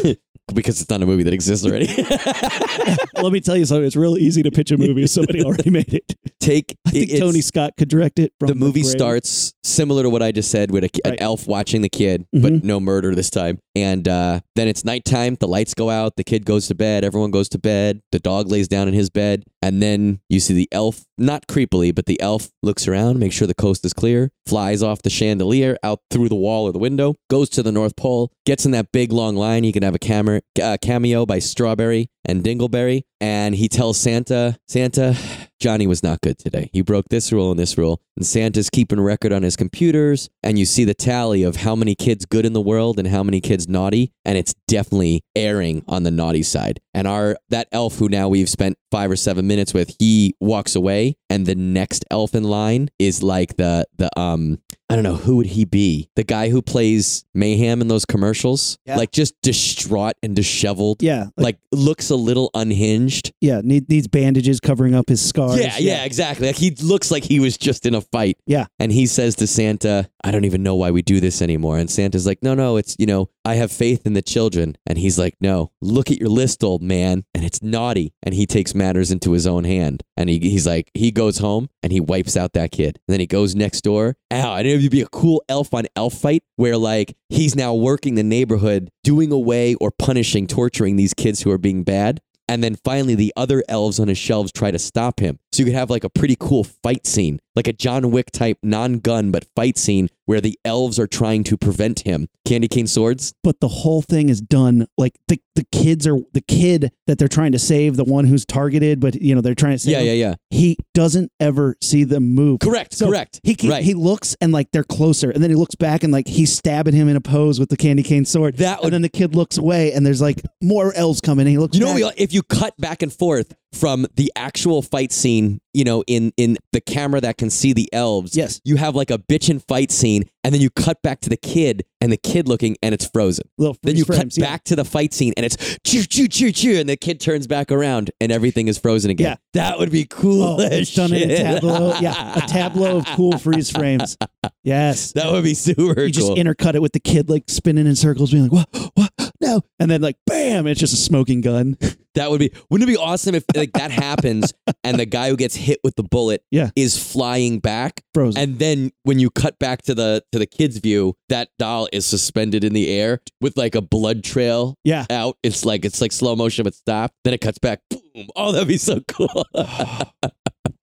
because it's not a movie that exists already. (laughs) (laughs) Let me tell you something. It's real easy to pitch a movie if somebody already made it. Take I think Tony Scott could direct it. The movie grave. starts similar to what I just said with a, an Right. elf watching the kid, Mhm. but no murder this time. And uh, then it's nighttime. The lights go out. The kid goes to bed. Everyone goes to bed. The dog lays down in his bed. And then you see the elf, not creepily, but the elf looks around, makes sure the coast is clear, flies off the chandelier out through the wall or the window, goes to the North Pole, gets in that big long line. You can have a camera, Uh, cameo by Strawberry and Dingleberry. And he tells Santa, Santa, Johnny was not good today. He broke this rule and this rule. And Santa's keeping record on his computers. And you see the tally of how many kids good in the world and how many kids naughty. And it's definitely erring on the naughty side. And our that elf who now we've spent five or seven minutes with, he walks away. And the next elf in line is like the the um I don't know who would he be? The guy who plays Mayhem in those commercials, Yeah. like just distraught and disheveled, Yeah, like, like looks a little unhinged. yeah, need, needs bandages covering up his scars. Yeah, yeah, exactly. Like he looks like he was just in a fight. Yeah. And he says to Santa, I don't even know why we do this anymore. And Santa's like, No, no, it's, you know, I have faith in the children. And he's like, No, look at your list, old man. And it's naughty. And he takes matters into his own hand. And he, he's like, he goes home and he wipes out that kid. And then he goes next door. Ow, I didn't it'd be a cool elf on elf fight where like he's now working the neighborhood, doing away or punishing, torturing these kids who are being bad. And then finally, the other elves on his shelves try to stop him. So you could have like a pretty cool fight scene, like a John Wick type non gun, but fight scene where the elves are trying to prevent him. Candy cane swords? But the whole thing is done like the the kids are the kid that they're trying to save, the one who's targeted, but you know they're trying to save. Yeah, him, yeah, yeah. He doesn't ever see them move. Correct, So correct. He can, right. he looks and like they're closer, and then he looks back and like he's stabbing him in a pose with the candy cane sword. That would- and then the kid looks away, and there's like more elves coming. And he looks. You know, back. if you cut back and forth from the actual fight scene, you know, in in the camera that can see the elves, Yes. you have like a bitchin' fight scene, and then you cut back to the kid and the kid looking, and it's frozen. little Then you frames, cut yeah. back to the fight scene, and it's choo choo choo choo, and the kid turns back around, and everything is frozen again. Yeah. that would be cool. Oh, it's done in a tableau. Yeah, a tableau of cool freeze frames. (laughs) Yes. That would be super you just intercut it with the kid like spinning in circles, being like, "What? What? No!" And then like, bam! It's just a smoking gun. (laughs) that would be. Wouldn't it be awesome if like that happens, and the guy who gets hit with the bullet Yeah. is flying back, Frozen. and then when you cut back to the to the kid's view, that doll is suspended in the air with like a blood trail yeah. out. It's like it's like slow motion but stop. Then it cuts back. Boom! Oh, that'd be so cool. (sighs)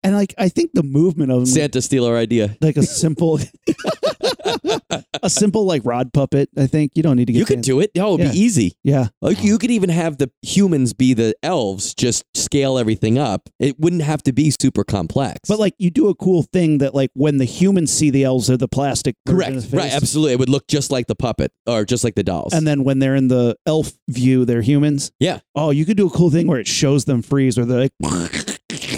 And like, I think the movement of them, Santa steal our idea. like a simple, (laughs) (laughs) a simple like rod puppet. I think you don't need to get. You could do it. Oh, it'd Yeah. be easy. Yeah, Like you could even have the humans be the elves, just scale everything up. It wouldn't have to be super complex. but like you do a cool thing that like when the humans see the elves, they're the plastic. correct, the right? Absolutely, it would look just like the puppet or just like the dolls. And then when they're in the elf view, they're humans. Yeah. Oh, you could do a cool thing where it shows them freeze, or they're like (laughs)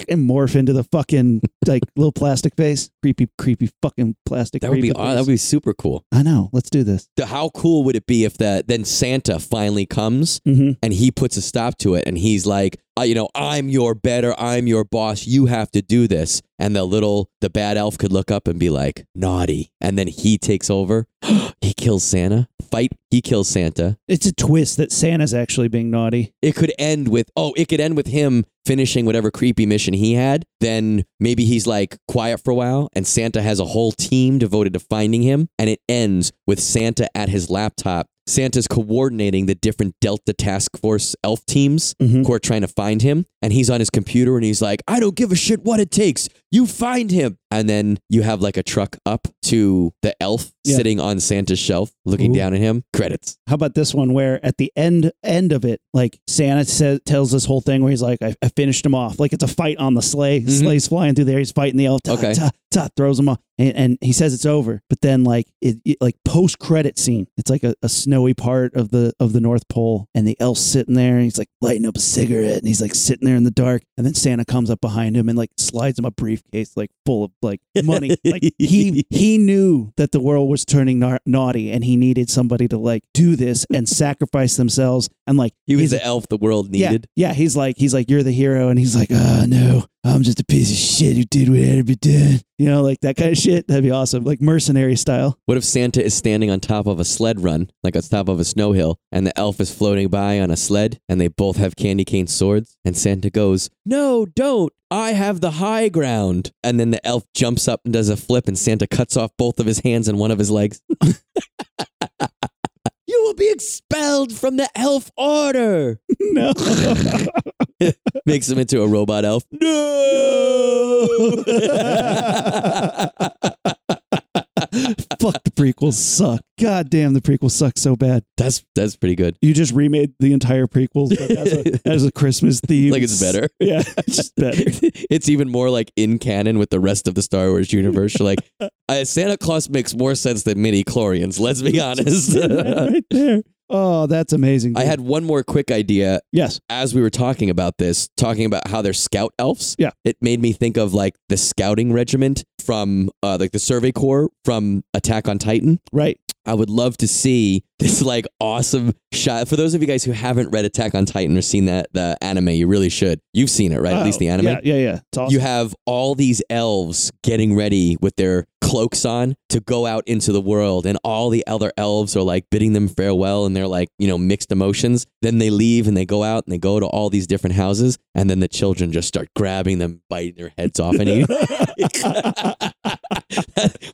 and morph into the fucking like (laughs) little plastic face, creepy, creepy fucking plastic. that would be aw- that would be super cool. I know. Let's do this. The- How cool would it be if that then Santa finally comes hmm and he puts a stop to it and he's like, uh, you know, I'm your better, I'm your boss, you have to do this. And the little, the bad elf could look up and be like, naughty. And then he takes over. (gasps) he kills Santa. Fight, he kills Santa. It's a twist that Santa's actually being naughty. It could end with, oh, it could end with him finishing whatever creepy mission he had. Then maybe he's like quiet for a while and Santa has a whole team devoted to finding him. And it ends with Santa at his laptop. Santa's coordinating the different Delta Task Force elf teams Mhm. who are trying to find him. And he's on his computer and he's like, I don't give a shit what it takes. You find him. And then you have like a truck up to the elf Yeah. sitting on Santa's shelf, looking Ooh. down at him. Credits. How about this one where at the end end of it, like Santa says tells this whole thing where he's like, I, I finished him off. Like it's a fight on the sleigh. Mhm. Sleigh's flying through there. He's fighting the elf. Ta, Okay. ta, ta, throws him off. And, and he says it's over. But then like it, it- like post credit scene, it's like a, a snowy part of the of the North Pole, and the elf's sitting there and he's like lighting up a cigarette and he's like sitting there in the dark. And then Santa comes up behind him and like slides him a briefcase like full of like money. like he (laughs) he knew that the world was turning na- naughty and he needed somebody to like do this and (laughs) sacrifice themselves and like He was the elf the world needed. yeah, yeah he's like he's like you're the hero and he's like oh no i'm just a piece of shit who did what had to be done you know like that kind of shit that'd be awesome like mercenary style What if Santa is standing on top of a sled run, like on top of a snow hill, and the elf is floating by on a sled, and they both have candy cane swords, and Santa goes, No, don't. I have the high ground. And then the elf jumps up and does a flip, and Santa cuts off both of his hands and one of his legs. (laughs) (laughs) you will be expelled from the elf order. (laughs) no (laughs) Makes him into a robot elf. (laughs) No. (laughs) fuck the prequels suck god damn the prequels suck so bad that's that's pretty good. you just remade the entire prequels but as a, as a christmas theme Like it's better. yeah it's better it's even more like in canon with the rest of the Star Wars universe. You're like, uh, Santa Claus makes more sense than mini chlorians. Let's be honest. right there oh that's amazing I had one more quick idea yes as we were talking about this, talking about how they're scout elves. Yeah. It made me think of like the scouting regiment from uh, like the Survey Corps from Attack on Titan. right I would love to see this like awesome shot. For those of you guys who haven't read Attack on Titan or seen that the anime, you really should. You've seen it, right? At least the Oh, anime. yeah yeah yeah it's awesome You have all these elves getting ready with their cloaks on to go out into the world, and all the other elves are like bidding them farewell, and they're like, you know, mixed emotions. Then they leave and they go out and they go to all these different houses, and then the children just start grabbing them, biting their heads off, and eating. (laughs) (laughs)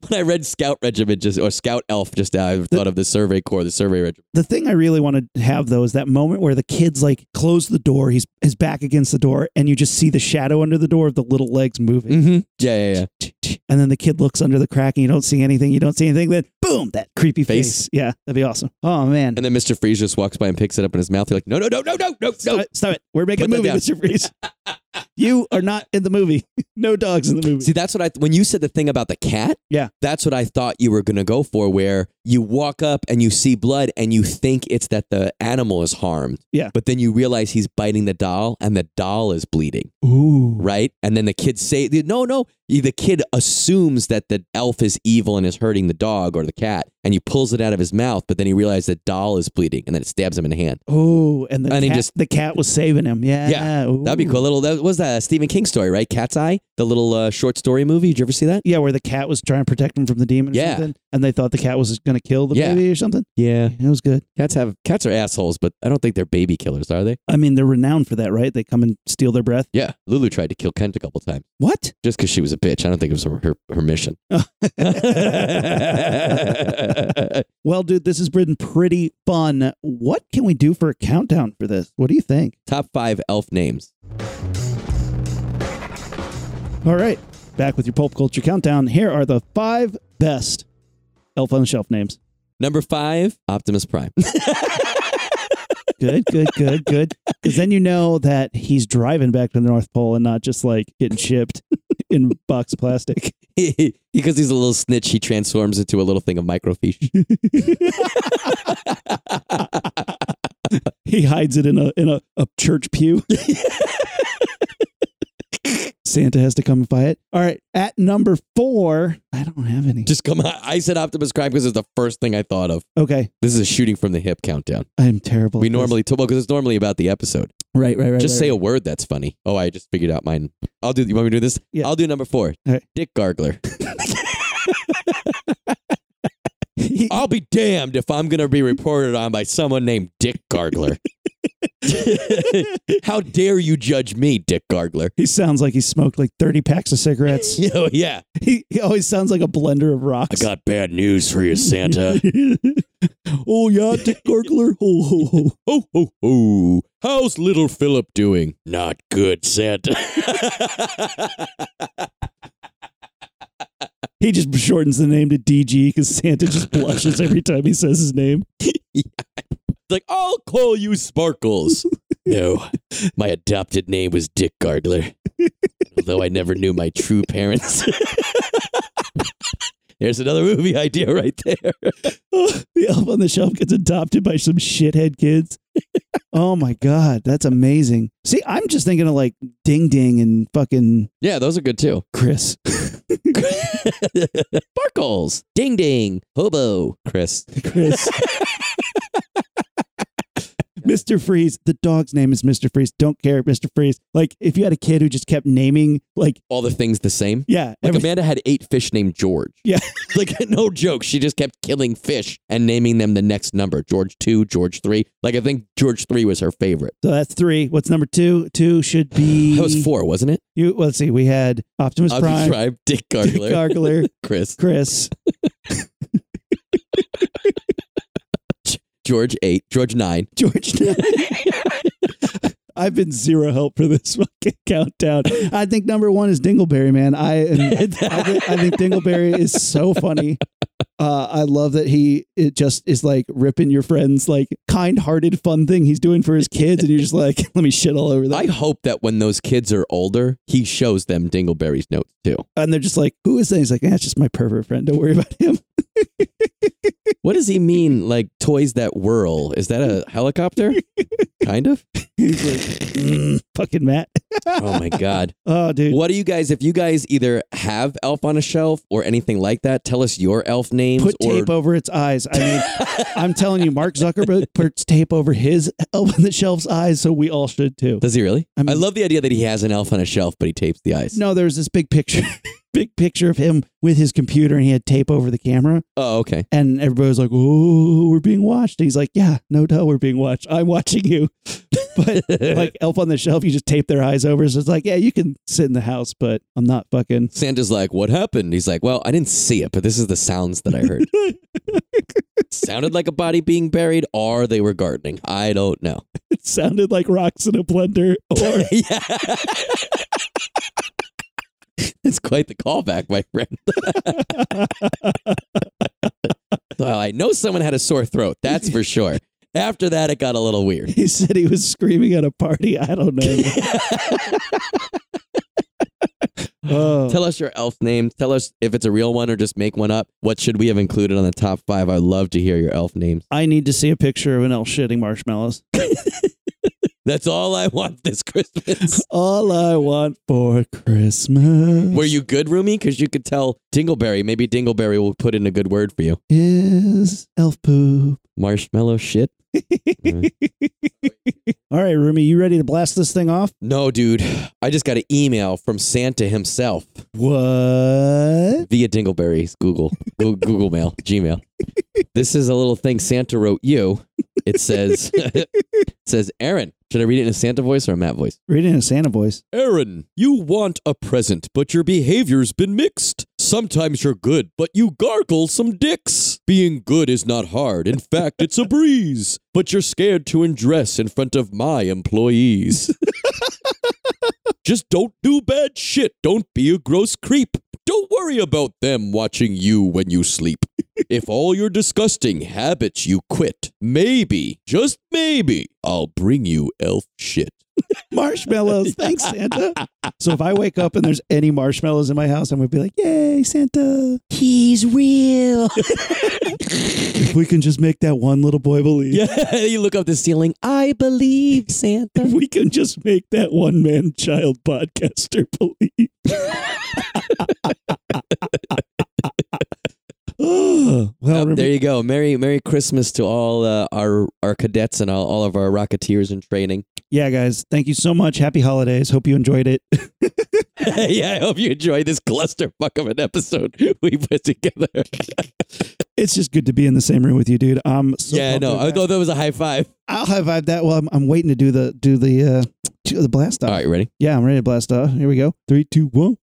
when I read Scout Regiment just or Scout Elf just now, I thought of the Survey Corps, Survey Regiment. the thing I really want to have though is that moment where the kid's like close the door, he's his back against the door, and you just see the shadow under the door of the little legs moving. Mm-hmm. Yeah, yeah, yeah. And then the kid looks under the crack and you don't see anything. You don't see anything. Then boom, that creepy face. Face. Yeah, that'd be awesome. Oh man. And then Mr. Freeze just walks by and picks it up in his mouth. You're like, no, no, no, no, no, no, Stop no. it. Stop it. We're making Put a movie. Mr. Freeze. (laughs) you are not in the movie. (laughs) no dogs in the movie. See, that's what I when you said the thing about the cat. Yeah. that's what I thought you were gonna go for. Where you walk up and you see blood and you think it's that the animal is harmed. Yeah. but then you realize he's biting the doll and the doll is bleeding. Ooh. Right, and then the kids say, "No, no." The kid assumes that the elf is evil and is hurting the dog or the cat, and he pulls it out of his mouth. But then he realizes the doll is bleeding, and then it stabs him in the hand. Oh, and the And he cat, just- the cat was saving him. Yeah. Yeah, Ooh. That'd be cool. Little that was that Stephen King story, right? Cat's Eye, the little uh, short story movie. Did you ever see that? Yeah, where the cat was trying to protect him from the demon or Yeah. something. And they thought the cat was going to kill the Yeah. baby or something. Yeah, It was good. cats have cats are assholes, but I don't think they're baby killers, are they? I mean, they're renowned for that, right? They come and steal their breath. Yeah, Lulu tried to kill Kent a couple times What? just because she was a bitch. I don't think it was her her, her mission. (laughs) (laughs) Well, dude, this has been pretty fun. What can we do for a countdown for this? What do you think? Top five elf names. All right, back with your pulp culture countdown. Here are the five best Elf on the Shelf names. Number five, Optimus Prime. (laughs) Good, good, good, good. Because then you know that he's driving back to the North Pole and not just like getting shipped in box plastic. (laughs) because he's a little snitch, he transforms into a little thing of microfiche. (laughs) he hides it in a in a, a church pew. Santa has to come and buy it. All right, at number four, I don't have any. Just come on. I said Optimus Prime because it's the first thing I thought of. Okay, This is a shooting from the hip countdown. I'm terrible. We at this. normally, well, because it's normally about the episode. right, right, right. Just right, say right. a word that's funny. Oh, I just figured out mine. I'll do. You want me to do this? Yeah. I'll do number four. All right. Dick Gargler. (laughs) I'll be damned if I'm gonna be reported on by someone named Dick Gargler. (laughs) (laughs) How dare you judge me, Dick Gargler? he sounds like he smoked like 30 packs of cigarettes. Yo, (laughs) oh, yeah. he, he always sounds like a blender of rocks. I got bad news for you, Santa. (laughs) oh yeah, Dick Gargler. Ho ho ho. ho ho ho. How's little Philip doing? Not good, Santa. He just shortens the name to DG because Santa just blushes every time he says his name. Like, I'll call you Sparkles. (laughs) no, my adopted name was Dick Gargler, although I never knew my true parents. (laughs) There's another movie idea right there. (laughs) the elf on the shelf gets adopted by some shithead kids. oh my god, that's amazing. See, I'm just thinking of like Ding Ding and fucking Yeah, those are good too. Chris. Sparkles, ding ding, hobo, Chris. Chris. (laughs) Mr. Freeze. The dog's name is Mr. Freeze. Don't care, Mr. Freeze. Like, if you had a kid who just kept naming, like, All the things the same. yeah, Like Amanda had eight fish named George. Yeah. (laughs) like (laughs) no joke. She just kept killing fish and naming them the next number. George two, George three. Like I think George three was her favorite. so that's three. What's number two? Two should be. (sighs) That was four, wasn't it? You, let's see. We had Optimus Optimus Prime, Prime, Dick Dick Gargler, Gargler, Chris, Chris. George eight, George nine. (laughs) George. nine. (laughs) I've been zero help for this (laughs) fucking countdown. I think number one is Dingleberry, man. I and I, think, I think Dingleberry is so funny. Uh, I love that he it just is like ripping your friend's like kind-hearted fun thing he's doing for his kids, and you're just like, let me shit all over that. I hope that when those kids are older, he shows them Dingleberry's notes too. And they're just like, who is that? He's like, that's just my pervert friend. Don't worry about him. What does he mean? Like toys that whirl? Is that a helicopter? (laughs) kind of. He's like, "Mm, fucking Matt. Oh my god. (laughs) Oh, dude. What do you guys? If you guys either have Elf on a Shelf or anything like that, tell us your elf names. Put or tape over its eyes. I mean, I'm telling you, Mark Zuckerberg (laughs) puts tape over his elf on the shelf's eyes, so we all should too. Does he really? I mean- I love the idea that he has an elf on a shelf, but he tapes the eyes. No, there's this big picture, big picture of him with his computer, and he had tape over the camera, Oh, okay. and everybody was like, "Oh, we're being watched." And he's like, "Yeah, no doubt we're being watched. I'm watching you." (laughs) But (laughs) like Elf on the Shelf, you just tape their eyes over, so it's like, yeah, you can sit in the house, but I'm not fucking. Santa's like, "What happened?" He's like, "Well, I didn't see it, but this is the sounds that I heard. (laughs) Sounded like a body being buried, or they were gardening. I don't know." It sounded like rocks in a blender, or yeah. (laughs) It's quite the callback, my friend. (laughs) well, I know someone had a sore throat. That's for sure. After that, it got a little weird. he said he was screaming at a party. I don't know. (laughs) oh. Tell us your elf name. Tell us if it's a real one or just make one up. What should we have included on the top five? I'd love to hear your elf names. I need to see a picture of an elf shitting marshmallows. That's all I want this Christmas. (laughs) All I want for Christmas Were you good, Roomy? Because you could tell Dingleberry. Maybe Dingleberry will put in a good word for you. is elf poop. Marshmallow shit. (laughs) All right, Rumi, you ready to blast this thing off? No, dude. I just got an email from Santa himself What? via Dingleberry's Google, Google Mail, (laughs) Gmail. This is a little thing Santa wrote you. It says, it says, Aaron. Should I read it in a Santa voice or a Matt voice? Read it in a Santa voice. Aaron, you want a present, but your behavior's been mixed. Sometimes you're good, but you gargle some dicks. Being good is not hard. In fact, it's a (laughs) breeze. But you're scared to undress in front of my employees. (laughs) Just don't do bad shit. Don't be a gross creep. Don't worry about them watching you when you sleep. If all your disgusting habits you quit, maybe, just maybe, I'll bring you elf shit. (laughs) marshmallows. (laughs) Thanks, Santa. So if I wake up and there's any marshmallows in my house, I'm gonna be like, "Yay, Santa! He's real. (laughs) If we can just make that one little boy believe. yeah, you look up the ceiling. I believe Santa. If we can just make that one man child podcaster believe. (gasps) oh, well, Yep, there you go. Merry Merry Christmas to all uh, our our cadets and all, all of our rocketeers in training. yeah, guys, thank you so much. Happy holidays. Hope you enjoyed it. (laughs) (laughs) yeah, I hope you enjoyed this clusterfuck of an episode (laughs) we put together. it's just good to be in the same room with you, dude. Um, so yeah, I know. I thought that was a high five. I'll high five that. Well, I'm, I'm waiting to do the do the uh do the blast off. All right, ready? Yeah, I'm ready to blast off. Here we go. Three, two, one.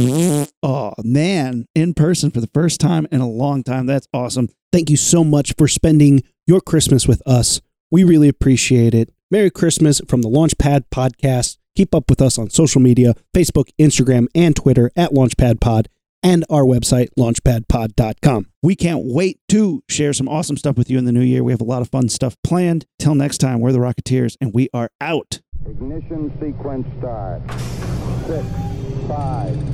Oh man, in person for the first time in a long time. That's awesome. Thank you so much for spending your Christmas with us. We really appreciate it. Merry Christmas from the Launchpad Podcast. Keep up with us on social media Facebook, Instagram, and Twitter at Launchpad Pod and our website, launchpadpod.com. We can't wait to share some awesome stuff with you in the new year. We have a lot of fun stuff planned. Till next time, we're the Rocketeers, and we are out. Ignition sequence start. Six, five,